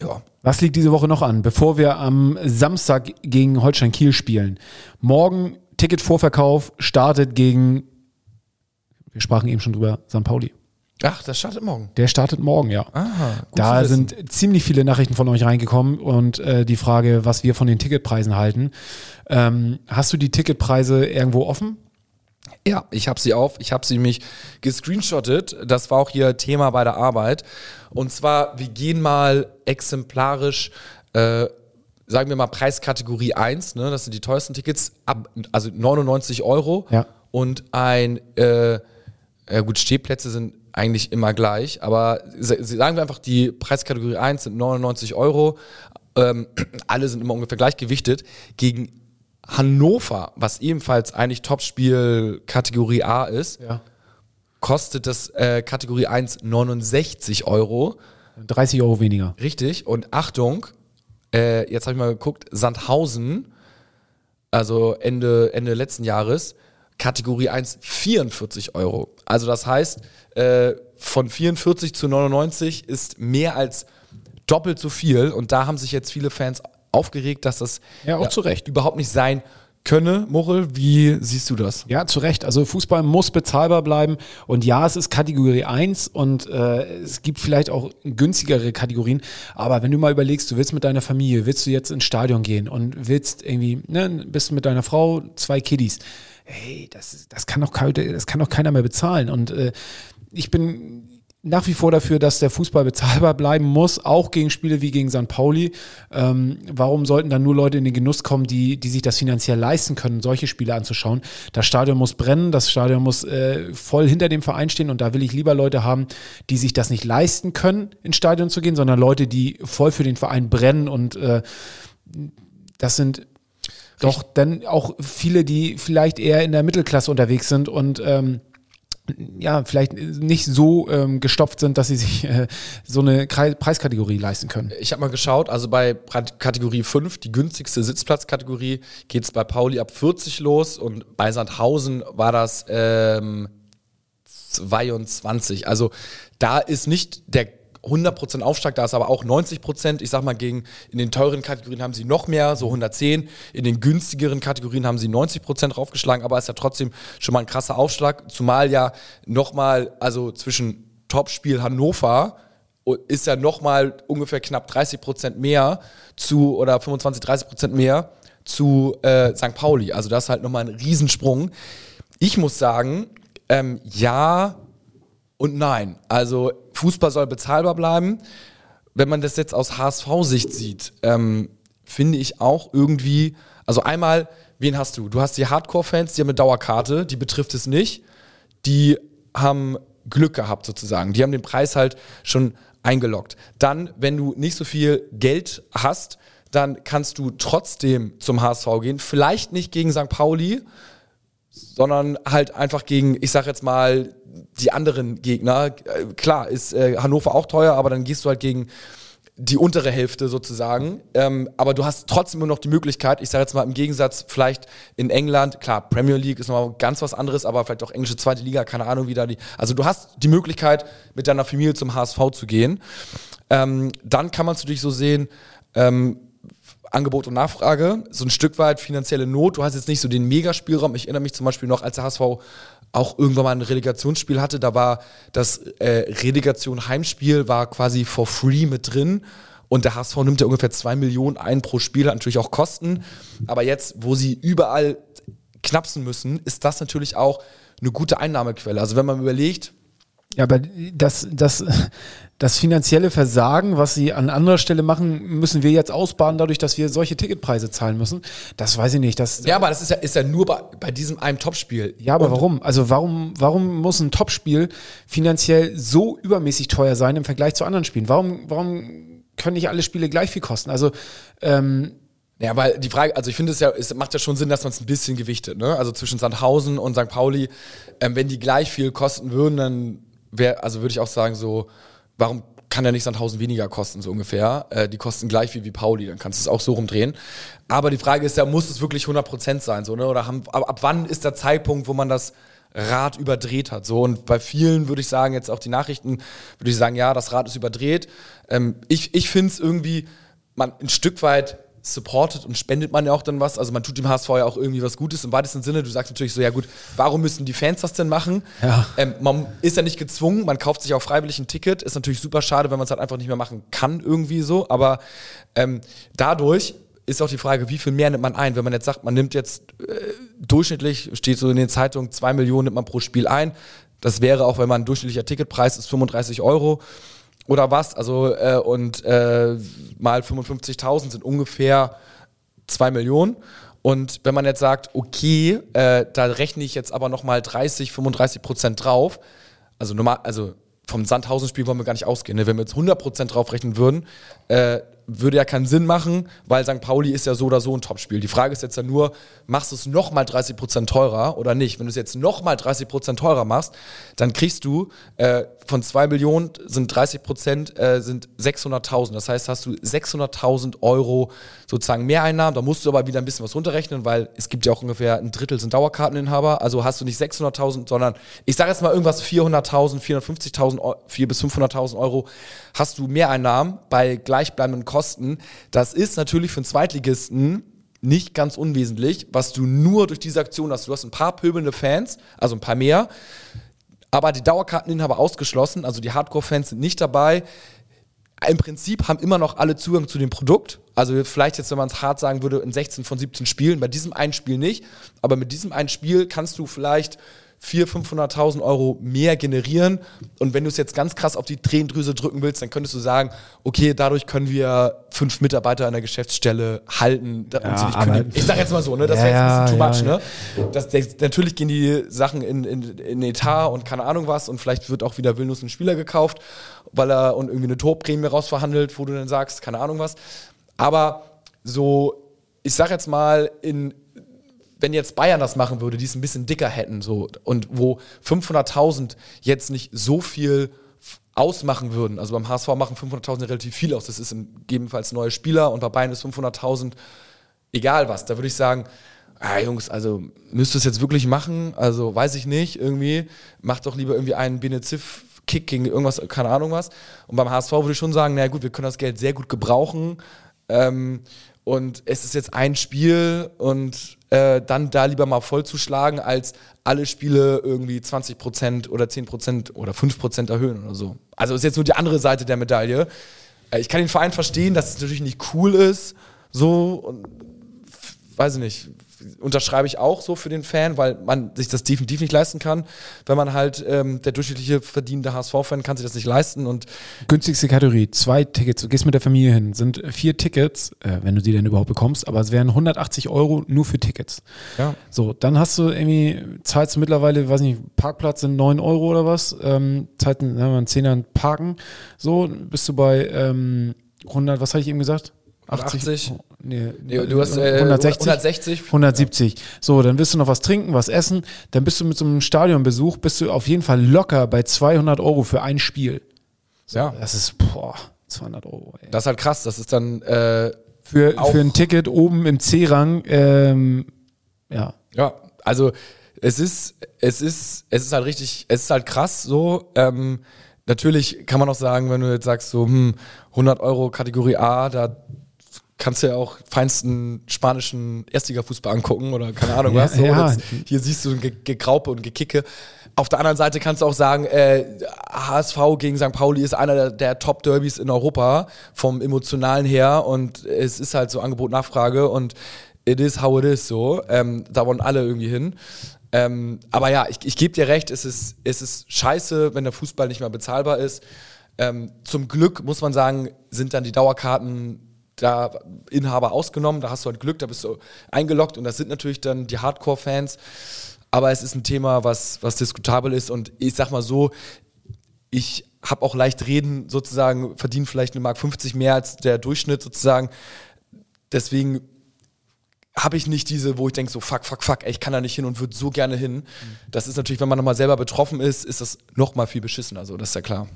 ja. Was liegt diese Woche noch an, bevor wir am Samstag gegen Holstein Kiel spielen? Morgen Ticketvorverkauf startet gegen, wir sprachen eben schon drüber, St. Pauli. Ach, das startet morgen. Der startet morgen, ja. Aha, da sind ziemlich viele Nachrichten von euch reingekommen und äh, die Frage, was wir von den Ticketpreisen halten. Ähm, hast du die Ticketpreise irgendwo offen? Ja, ich habe sie auf. Ich habe sie mich gescreenshottet. Das war auch hier Thema bei der Arbeit. Und zwar, wir gehen mal exemplarisch, äh, sagen wir mal Preiskategorie 1, ne? das sind die teuersten Tickets, ab, also 99 Euro. Ja. Und ein, äh, ja gut, Stehplätze sind eigentlich immer gleich, aber sa- sagen wir einfach, die Preiskategorie 1 sind 99 Euro. Ähm, alle sind immer ungefähr gleich gewichtet. Gegen Hannover, was ebenfalls eigentlich Topspiel Kategorie A ist, Ja. kostet das äh, Kategorie 1 69 Euro. 30 Euro weniger. Richtig. Und Achtung, äh, jetzt habe ich mal geguckt, Sandhausen, also Ende, Ende letzten Jahres, Kategorie 1 44 Euro. Also das heißt, äh, von 44 zu 99 ist mehr als doppelt so viel. Und da haben sich jetzt viele Fans aufgeregt, dass das Ja, auch zu Recht. überhaupt nicht sein könne. Murrel, wie siehst du das? Ja, zu Recht. Also Fußball muss bezahlbar bleiben. Und ja, es ist Kategorie 1 und äh, es gibt vielleicht auch günstigere Kategorien. Aber wenn du mal überlegst, du willst mit deiner Familie, willst du jetzt ins Stadion gehen und willst irgendwie, ne, bist mit deiner Frau, zwei Kiddies. Hey, das, das, kann doch, das kann doch keiner mehr bezahlen. Und äh, ich bin nach wie vor dafür, dass der Fußball bezahlbar bleiben muss, auch gegen Spiele wie gegen St. Pauli. Ähm, warum sollten dann nur Leute in den Genuss kommen, die, die sich das finanziell leisten können, solche Spiele anzuschauen? Das Stadion muss brennen, das Stadion muss äh, voll hinter dem Verein stehen und da will ich lieber Leute haben, die sich das nicht leisten können, ins Stadion zu gehen, sondern Leute, die voll für den Verein brennen und äh, das sind doch dann auch viele, die vielleicht eher in der Mittelklasse unterwegs sind und ähm, ja, vielleicht nicht so ähm, gestopft sind, dass sie sich äh, so eine Krei- Preiskategorie leisten können. Ich habe mal geschaut, also bei Kategorie 5, die günstigste Sitzplatzkategorie, geht es bei Pauli ab 40 los und bei Sandhausen war das ähm, 22. Also da ist nicht der 100% Aufschlag, da ist aber auch 90%. Ich sag mal, gegen, in den teuren Kategorien haben sie noch mehr, so 110. In den günstigeren Kategorien haben sie 90% draufgeschlagen, aber ist ja trotzdem schon mal ein krasser Aufschlag. Zumal ja nochmal, also zwischen Topspiel Hannover ist ja nochmal ungefähr knapp 30% mehr zu, oder 25, 30% mehr zu äh, St. Pauli. Also das ist halt nochmal ein Riesensprung. Ich muss sagen, ähm, ja und nein. Also Fußball soll bezahlbar bleiben. Wenn man das jetzt aus HSV-Sicht sieht, ähm, finde ich auch irgendwie, also einmal, wen hast du? Du hast die Hardcore-Fans, die haben eine Dauerkarte, die betrifft es nicht. Die haben Glück gehabt sozusagen. Die haben den Preis halt schon eingeloggt. Dann, wenn du nicht so viel Geld hast, dann kannst du trotzdem zum HSV gehen. Vielleicht nicht gegen St. Pauli, sondern halt einfach gegen, ich sag jetzt mal, die anderen Gegner. Klar, ist äh, Hannover auch teuer, aber dann gehst du halt gegen die untere Hälfte sozusagen. Ähm, aber du hast trotzdem immer noch die Möglichkeit, ich sage jetzt mal im Gegensatz vielleicht in England, klar, Premier League ist nochmal ganz was anderes, aber vielleicht auch englische zweite Liga, keine Ahnung, wie da die. Also du hast die Möglichkeit, mit deiner Familie zum HSV zu gehen. Ähm, dann kann man es natürlich so sehen, ähm, Angebot und Nachfrage, so ein Stück weit finanzielle Not. Du hast jetzt nicht so den Megaspielraum. Ich erinnere mich zum Beispiel noch, als der HSV auch irgendwann mal ein Relegationsspiel hatte, da war das äh, Relegation Heimspiel war quasi for free mit drin. Und der HSV nimmt ja ungefähr zwei Millionen ein pro Spiel, hat natürlich auch Kosten. Aber jetzt, wo sie überall knapsen müssen, ist das natürlich auch eine gute Einnahmequelle. Also wenn man überlegt, Ja, aber das, das, das finanzielle Versagen, was sie an anderer Stelle machen, müssen wir jetzt ausbaden, dadurch, dass wir solche Ticketpreise zahlen müssen. Das weiß ich nicht. Das, ja, aber das ist ja, ist ja nur bei, bei diesem einem Topspiel. Ja, aber Und warum? Also warum, warum muss ein Topspiel finanziell so übermäßig teuer sein im Vergleich zu anderen Spielen? Warum, warum können nicht alle Spiele gleich viel kosten? Also ähm, Ja, weil die Frage, also ich finde es ja, es macht ja schon Sinn, dass man es ein bisschen gewichtet, ne? Also zwischen Sandhausen und St. Pauli, ähm, wenn die gleich viel kosten würden, dann wäre, also würde ich auch sagen, so, warum kann ja nicht Sandhausen weniger kosten, so ungefähr. Äh, die kosten gleich wie, wie Pauli, dann kannst du es auch so rumdrehen. Aber die Frage ist ja, muss es wirklich 100% sein, so, ne? Oder haben, ab, ab wann ist der Zeitpunkt, wo man das Rad überdreht hat. So und bei vielen würde ich sagen, jetzt auch die Nachrichten, würde ich sagen, ja, das Rad ist überdreht. Ähm, ich ich finde es irgendwie, man ein Stück weit supportet und spendet man ja auch dann was. Also man tut dem HSV ja auch irgendwie was Gutes im weitesten Sinne. Du sagst natürlich so, ja gut, warum müssen die Fans das denn machen? Ja. Ähm, man ist ja nicht gezwungen, man kauft sich auch freiwillig ein Ticket. Ist natürlich super schade, wenn man es halt einfach nicht mehr machen kann irgendwie so. Aber ähm, dadurch ist auch die Frage, wie viel mehr nimmt man ein? Wenn man jetzt sagt, man nimmt jetzt äh, durchschnittlich, steht so in den Zeitungen, zwei Millionen nimmt man pro Spiel ein. Das wäre auch, wenn man ein durchschnittlicher Ticketpreis ist, 35 Euro oder was. Also äh, und äh, mal 55.000 sind ungefähr zwei Millionen. Und wenn man jetzt sagt, okay, äh, da rechne ich jetzt aber nochmal 30, 35 Prozent drauf, also normal, also vom Sandhausen-Spiel wollen wir gar nicht ausgehen. Ne? Wenn wir jetzt 100 Prozent draufrechnen würden, äh, würde ja keinen Sinn machen, weil St. Pauli ist ja so oder so ein Topspiel. Die Frage ist jetzt ja nur, machst du es nochmal 30% teurer oder nicht? Wenn du es jetzt nochmal 30% teurer machst, dann kriegst du äh, von 2 Millionen sind 30% äh, sind 600.000. Das heißt, hast du 600.000 Euro sozusagen Mehreinnahmen. Da musst du aber wieder ein bisschen was runterrechnen, weil es gibt ja auch ungefähr ein Drittel sind Dauerkarteninhaber. Also hast du nicht 600.000, sondern ich sage jetzt mal irgendwas 400.000, 450.000, 400.000 bis 500.000 Euro hast du Mehreinnahmen bei gleichbleibenden Kosten. Das ist natürlich für einen Zweitligisten nicht ganz unwesentlich, was du nur durch diese Aktion hast. Du hast ein paar pöbelnde Fans, also ein paar mehr, aber die Dauerkarteninhaber ausgeschlossen, also die Hardcore-Fans sind nicht dabei. Im Prinzip haben immer noch alle Zugang zu dem Produkt. Also vielleicht jetzt, wenn man es hart sagen würde, in 16 von 17 Spielen, bei diesem einen Spiel nicht, aber mit diesem einen Spiel kannst du vielleicht 400.000, 500.000 Euro mehr generieren. Und wenn du es jetzt ganz krass auf die Tränendrüse drücken willst, dann könntest du sagen, okay, dadurch können wir fünf Mitarbeiter an der Geschäftsstelle halten. Ja, und sie nicht kündigen. Ich sage jetzt mal so, ne? das wäre jetzt ein bisschen too much. Ja, ne? Das, das, natürlich gehen die Sachen in, in, in Etat und keine Ahnung was und vielleicht wird auch wieder Wilnus ein Spieler gekauft, weil er und irgendwie eine Torprämie rausverhandelt, wo du dann sagst, keine Ahnung was. Aber so, ich sag jetzt mal, in wenn jetzt Bayern das machen würde, die es ein bisschen dicker hätten, so, und wo 500.000 jetzt nicht so viel ausmachen würden. Also beim HSV machen 500.000 relativ viel aus. Das ist gegebenenfalls neue Spieler und bei Bayern ist 500.000 egal was. Da würde ich sagen, ah, Jungs, also müsst ihr es jetzt wirklich machen? Also weiß ich nicht, irgendwie. Macht doch lieber irgendwie einen Benezif-Kick gegen irgendwas, keine Ahnung was. Und beim HSV würde ich schon sagen, na gut, wir können das Geld sehr gut gebrauchen. Ähm, und es ist jetzt ein Spiel und äh, dann da lieber mal voll zu schlagen, als alle Spiele irgendwie 20% oder 10% oder 5% erhöhen oder so. Also ist jetzt nur die andere Seite der Medaille. Äh, ich kann den Verein verstehen, dass es natürlich nicht cool ist, so und weiß ich nicht, unterschreibe ich auch so für den Fan, weil man sich das definitiv nicht leisten kann. Wenn man halt ähm, der durchschnittliche verdienende HSV-Fan kann sich das nicht leisten und günstigste Kategorie, zwei Tickets, du gehst mit der Familie hin, sind vier Tickets, äh, wenn du die denn überhaupt bekommst, aber es wären 180 Euro nur für Tickets. Ja. So, dann hast du irgendwie, zahlst du mittlerweile, weiß nicht, Parkplatz sind 9 Euro oder was, ähm, zahlst einen Zehner Parken, so, bist du bei ähm, 100, was habe ich eben gesagt? 80? 80? Nee, nee, du hast äh, 160, 160. 170. So, dann wirst du noch was trinken, was essen. Dann bist du mit so einem Stadionbesuch, bist du auf jeden Fall locker bei 200 Euro für ein Spiel. So, ja. Das ist, boah, 200 Euro. Ey. Das ist halt krass. Das ist dann äh, für, für ein Ticket oben im C-Rang, ähm, ja. Ja, also es ist, es ist, es ist halt richtig, es ist halt krass so. Ähm, natürlich kann man auch sagen, wenn du jetzt sagst, so hm, 100 Euro Kategorie A, da kannst du ja auch feinsten spanischen Erstliga-Fußball angucken oder keine Ahnung was. So. Ja. hier siehst du ein Gegraupe und Gekicke. Auf der anderen Seite kannst du auch sagen, äh, HSV gegen St. Pauli ist einer der, der Top-Derbys in Europa vom Emotionalen her und es ist halt so Angebot-Nachfrage und it is how it is so. Ähm, da wollen alle irgendwie hin. Ähm, aber ja, ich, ich gebe dir recht, es ist, es ist scheiße, wenn der Fußball nicht mehr bezahlbar ist. Ähm, zum Glück muss man sagen, sind dann die Dauerkarten da Inhaber ausgenommen, da hast du halt Glück, da bist du eingeloggt und das sind natürlich dann die Hardcore-Fans. Aber es ist ein Thema, was, was diskutabel ist und ich sag mal so, ich habe auch leicht reden, sozusagen, verdiene vielleicht eine Mark 50 mehr als der Durchschnitt sozusagen. Deswegen habe ich nicht diese, wo ich denke so, fuck, fuck, fuck, ey, ich kann da nicht hin und würde so gerne hin. Mhm. Das ist natürlich, wenn man nochmal selber betroffen ist, ist das nochmal viel beschissen, also das ist ja klar.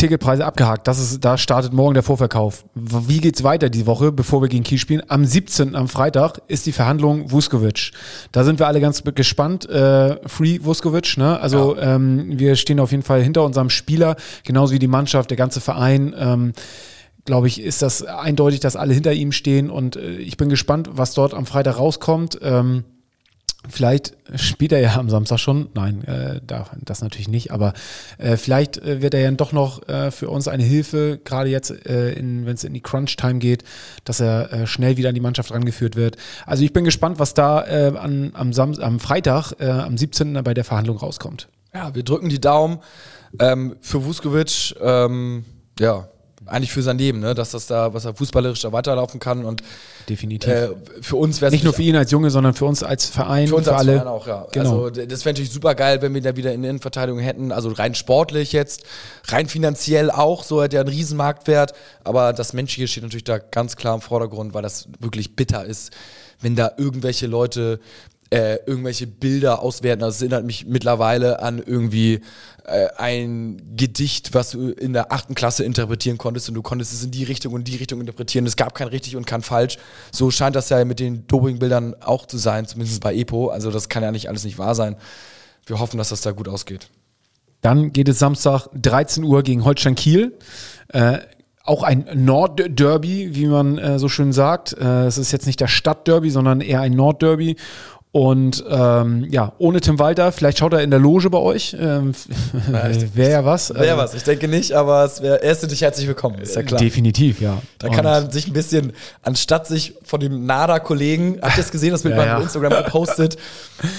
Ticketpreise abgehakt. Das ist, da startet morgen der Vorverkauf. Wie geht's weiter die Woche, bevor wir gegen Kiel spielen? Am 17. am Freitag ist die Verhandlung Vuskovic. Da sind wir alle ganz gespannt. Äh, Free Vuskovic, ne? Also ähm, wir stehen auf jeden Fall hinter unserem Spieler, genauso wie die Mannschaft, der ganze Verein. Ähm, glaube ich, ist das eindeutig, dass alle hinter ihm stehen und äh, ich bin gespannt, was dort am Freitag rauskommt. Ähm, Vielleicht spielt er ja am Samstag schon. Nein, äh, das natürlich nicht. Aber äh, vielleicht äh, wird er ja doch noch äh, für uns eine Hilfe, gerade jetzt, äh, wenn es in die Crunch-Time geht, dass er äh, schnell wieder an die Mannschaft rangeführt wird. Also ich bin gespannt, was da äh, an, am, Sam am Freitag, am 17. bei der Verhandlung rauskommt. Ja, wir drücken die Daumen ähm, für Vuskovic. Ähm, ja, eigentlich für sein Leben, ne? dass das da, was er fußballerisch da weiterlaufen kann und definitiv. Äh, für uns wäre nicht nur für ihn als Junge, sondern für uns als Verein, für uns für als alle. Verein auch, ja. Genau. Also das wäre natürlich super geil, wenn wir da wieder in der Innenverteidigung hätten, also rein sportlich jetzt, rein finanziell auch, so hat er einen Riesenmarktwert, aber das Menschliche steht natürlich da ganz klar im Vordergrund, weil das wirklich bitter ist, wenn da irgendwelche Leute äh, irgendwelche Bilder auswerten. Das erinnert mich mittlerweile an irgendwie äh, ein Gedicht, was du in der achten Klasse interpretieren konntest und du konntest es in die Richtung und die Richtung interpretieren. Es gab kein richtig und kein falsch. So scheint das ja mit den Doping-Bildern auch zu sein, zumindest bei EPO. Also das kann ja nicht alles nicht wahr sein. Wir hoffen, dass das da gut ausgeht. Dann geht es Samstag 13 Uhr gegen Holstein Kiel. Äh, auch ein Nordderby, wie man äh, so schön sagt. Äh, es ist jetzt nicht das Stadtderby, sondern eher ein Nordderby. Und ähm, ja, ohne Tim Walter, vielleicht schaut er in der Loge bei euch. Ähm, wäre ja was. Wäre was, ich denke nicht, aber es wäre, er ist natürlich herzlich willkommen, ist ja klar. Definitiv, ja. Da kann er sich ein bisschen, anstatt sich von dem NADA-Kollegen, habt ihr es gesehen, das mit Ja, meinem ja. Instagram gepostet?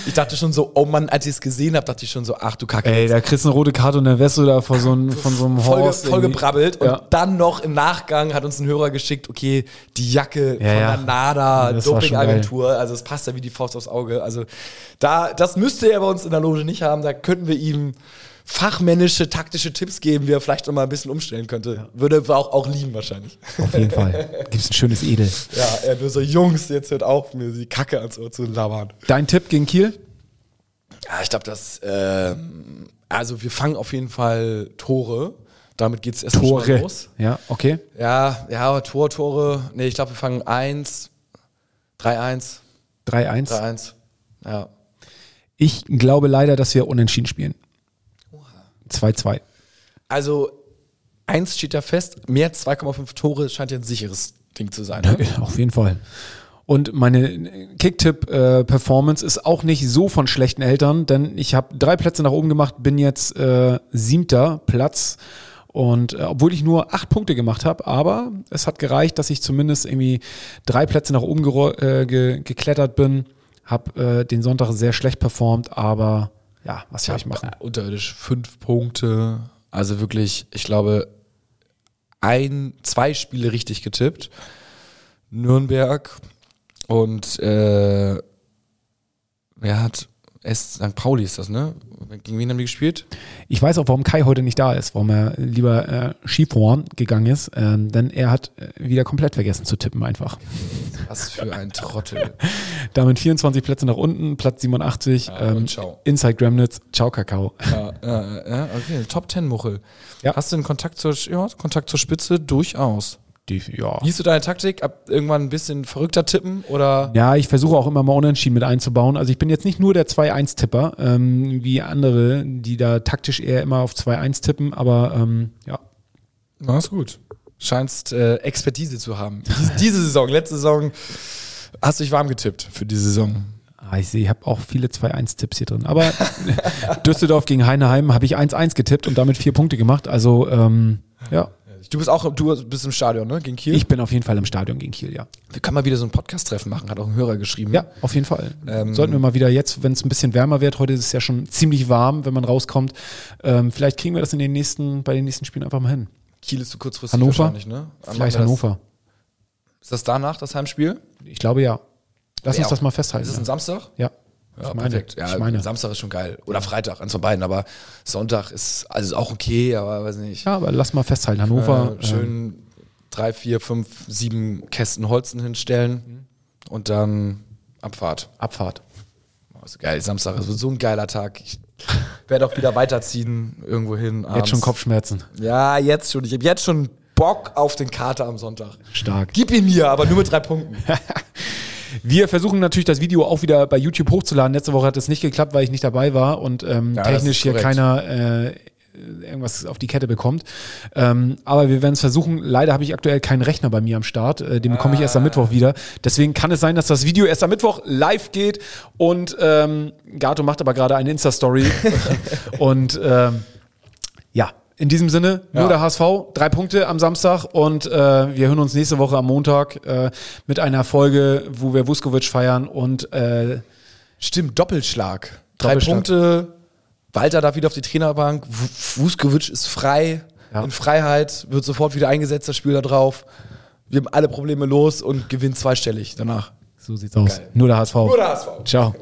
Ich dachte schon so, oh Mann, als ich es gesehen habe, dachte ich schon so, ach du Kacke. Ey, da kriegst du eine rote Karte und dann wärst du da vor so einem, von so einem voll, Horst. voll irgendwie. gebrabbelt Ja. und dann noch im Nachgang hat uns ein Hörer geschickt, okay, die Jacke Ja, von der NADA Das war schon Dopingagentur, also es passt ja wie die Faust aufs Auge. Also da, das müsste er bei uns in der Loge nicht haben, da könnten wir ihm fachmännische, taktische Tipps geben, wie er vielleicht noch mal ein bisschen umstellen könnte. Würde er auch, auch lieben wahrscheinlich. Auf jeden Fall. Gibt's ein schönes Edel. Ja, er nur so, Jungs, jetzt hört auf, mir die Kacke ans Ohr zu labern. Dein Tipp gegen Kiel? Ja, ich glaube, das, ähm, also wir fangen auf jeden Fall Tore. Damit geht's erst schon mal Tore. los. Ja, okay. Ja, ja, Tor, Tore. Nee, ich glaube, wir fangen 1, 3-1, 3-1. 3-1. Ja. Ich glaube leider, dass wir unentschieden spielen. 2-2. Also, eins steht ja fest, mehr als 2,5 Tore scheint ja ein sicheres Ding zu sein. Ne? Auf jeden Fall. Und meine Kicktipp-Performance ist auch nicht so von schlechten Eltern, denn ich habe drei Plätze nach oben gemacht, bin jetzt äh, siebter Platz. Und äh, obwohl ich nur acht Punkte gemacht habe, aber es hat gereicht, dass ich zumindest irgendwie drei Plätze nach oben äh, ge geklettert bin. Habe äh, den Sonntag sehr schlecht performt, aber ja, was soll ich machen? Ja, unterirdisch fünf Punkte. Also wirklich, ich glaube, ein, zwei Spiele richtig getippt. Nürnberg und äh, wer hat S. St. Pauli ist das, ne? Gegen wen haben die gespielt? Ich weiß auch, warum Kai heute nicht da ist, warum er lieber äh, Skifahren gegangen ist, ähm, denn er hat äh, wieder komplett vergessen zu tippen einfach. Was für ein Trottel. Damit 24 Plätze nach unten, Platz 87, Ja, ähm. Inside Gremnitz, ciao Kakao. ja, ja, ja, okay. Top 10 Muchel. Ja. Hast du einen Kontakt zur, ja, Kontakt zur Spitze? Durchaus. Die, ja. Wie ist du deine Taktik? Ab irgendwann ein bisschen verrückter tippen oder? ja, ich versuche auch immer mal Unentschieden mit einzubauen. Also ich bin jetzt nicht nur der 2-1-Tipper, ähm, wie andere, die da taktisch eher immer auf 2-1 tippen, aber ähm, ja, Na, ist gut. Scheinst äh, Expertise zu haben. Dies, diese Saison, letzte Saison, hast du dich warm getippt für die Saison. Ah, ich sehe, ich habe auch viele 2-1-Tipps hier drin. Aber Düsseldorf gegen Heineheim habe ich 1-1 getippt und damit vier Punkte gemacht. Also ähm, ja, Du bist auch du bist im Stadion, ne? Gegen Kiel? ich bin auf jeden Fall im Stadion gegen Kiel, ja. Wir können mal wieder so ein Podcast-Treffen machen, hat auch ein Hörer geschrieben. Ja, auf jeden Fall. Ähm, Sollten wir mal wieder jetzt, wenn es ein bisschen wärmer wird, heute ist es ja schon ziemlich warm, wenn man rauskommt. Ähm, vielleicht kriegen wir das in den nächsten, bei den nächsten Spielen einfach mal hin. Kiel ist zu kurzfristig Hannover? wahrscheinlich, ne? Wann Vielleicht Hannover. Das? Ist das danach, das Heimspiel? Ich glaube ja. Lass Ja, uns das mal festhalten. Ist es ein Samstag? ja. Ja, ich meine, perfekt. Ja, ich meine. Samstag ist schon geil. Oder Freitag, eins von beiden. Aber Sonntag ist also auch okay, aber weiß nicht. Ja, aber lass mal festhalten. Hannover. Äh, schön drei, vier, fünf, sieben Kästen Holzen hinstellen und dann Abfahrt. Abfahrt. Ist geil. Samstag ist so ein geiler Tag. Ich werde auch wieder weiterziehen irgendwo hin. Jetzt schon Kopfschmerzen. Ja, jetzt schon. Ich habe jetzt schon Bock auf den Kater am Sonntag. Stark. Gib ihn mir, aber nur mit drei Punkten. Wir versuchen natürlich das Video auch wieder bei YouTube hochzuladen. Letzte Woche hat es nicht geklappt, weil ich nicht dabei war und ähm, Ja, technisch hier keiner äh, irgendwas auf die Kette bekommt. Ähm, aber wir werden es versuchen. Leider habe ich aktuell keinen Rechner bei mir am Start. Äh, den bekomme ich erst am Mittwoch wieder. Deswegen kann es sein, dass das Video erst am Mittwoch live geht. Und ähm, Gato macht aber gerade eine Insta-Story. und ähm, in diesem Sinne, nur Ja. der HSV, drei Punkte am Samstag und äh, wir hören uns nächste Woche am Montag äh, mit einer Folge, wo wir Vuskovic feiern und äh, Stimmt, Doppelschlag. Drei Doppelschlag. Punkte. Walter darf wieder auf die Trainerbank. Vuskovic ist frei. Ja. In Freiheit. Wird sofort wieder eingesetzt, das Spiel da drauf. Wir haben alle Probleme los und gewinnen zweistellig danach. so sieht's aus. Geil. Nur der HSV. Nur der HSV. Ciao.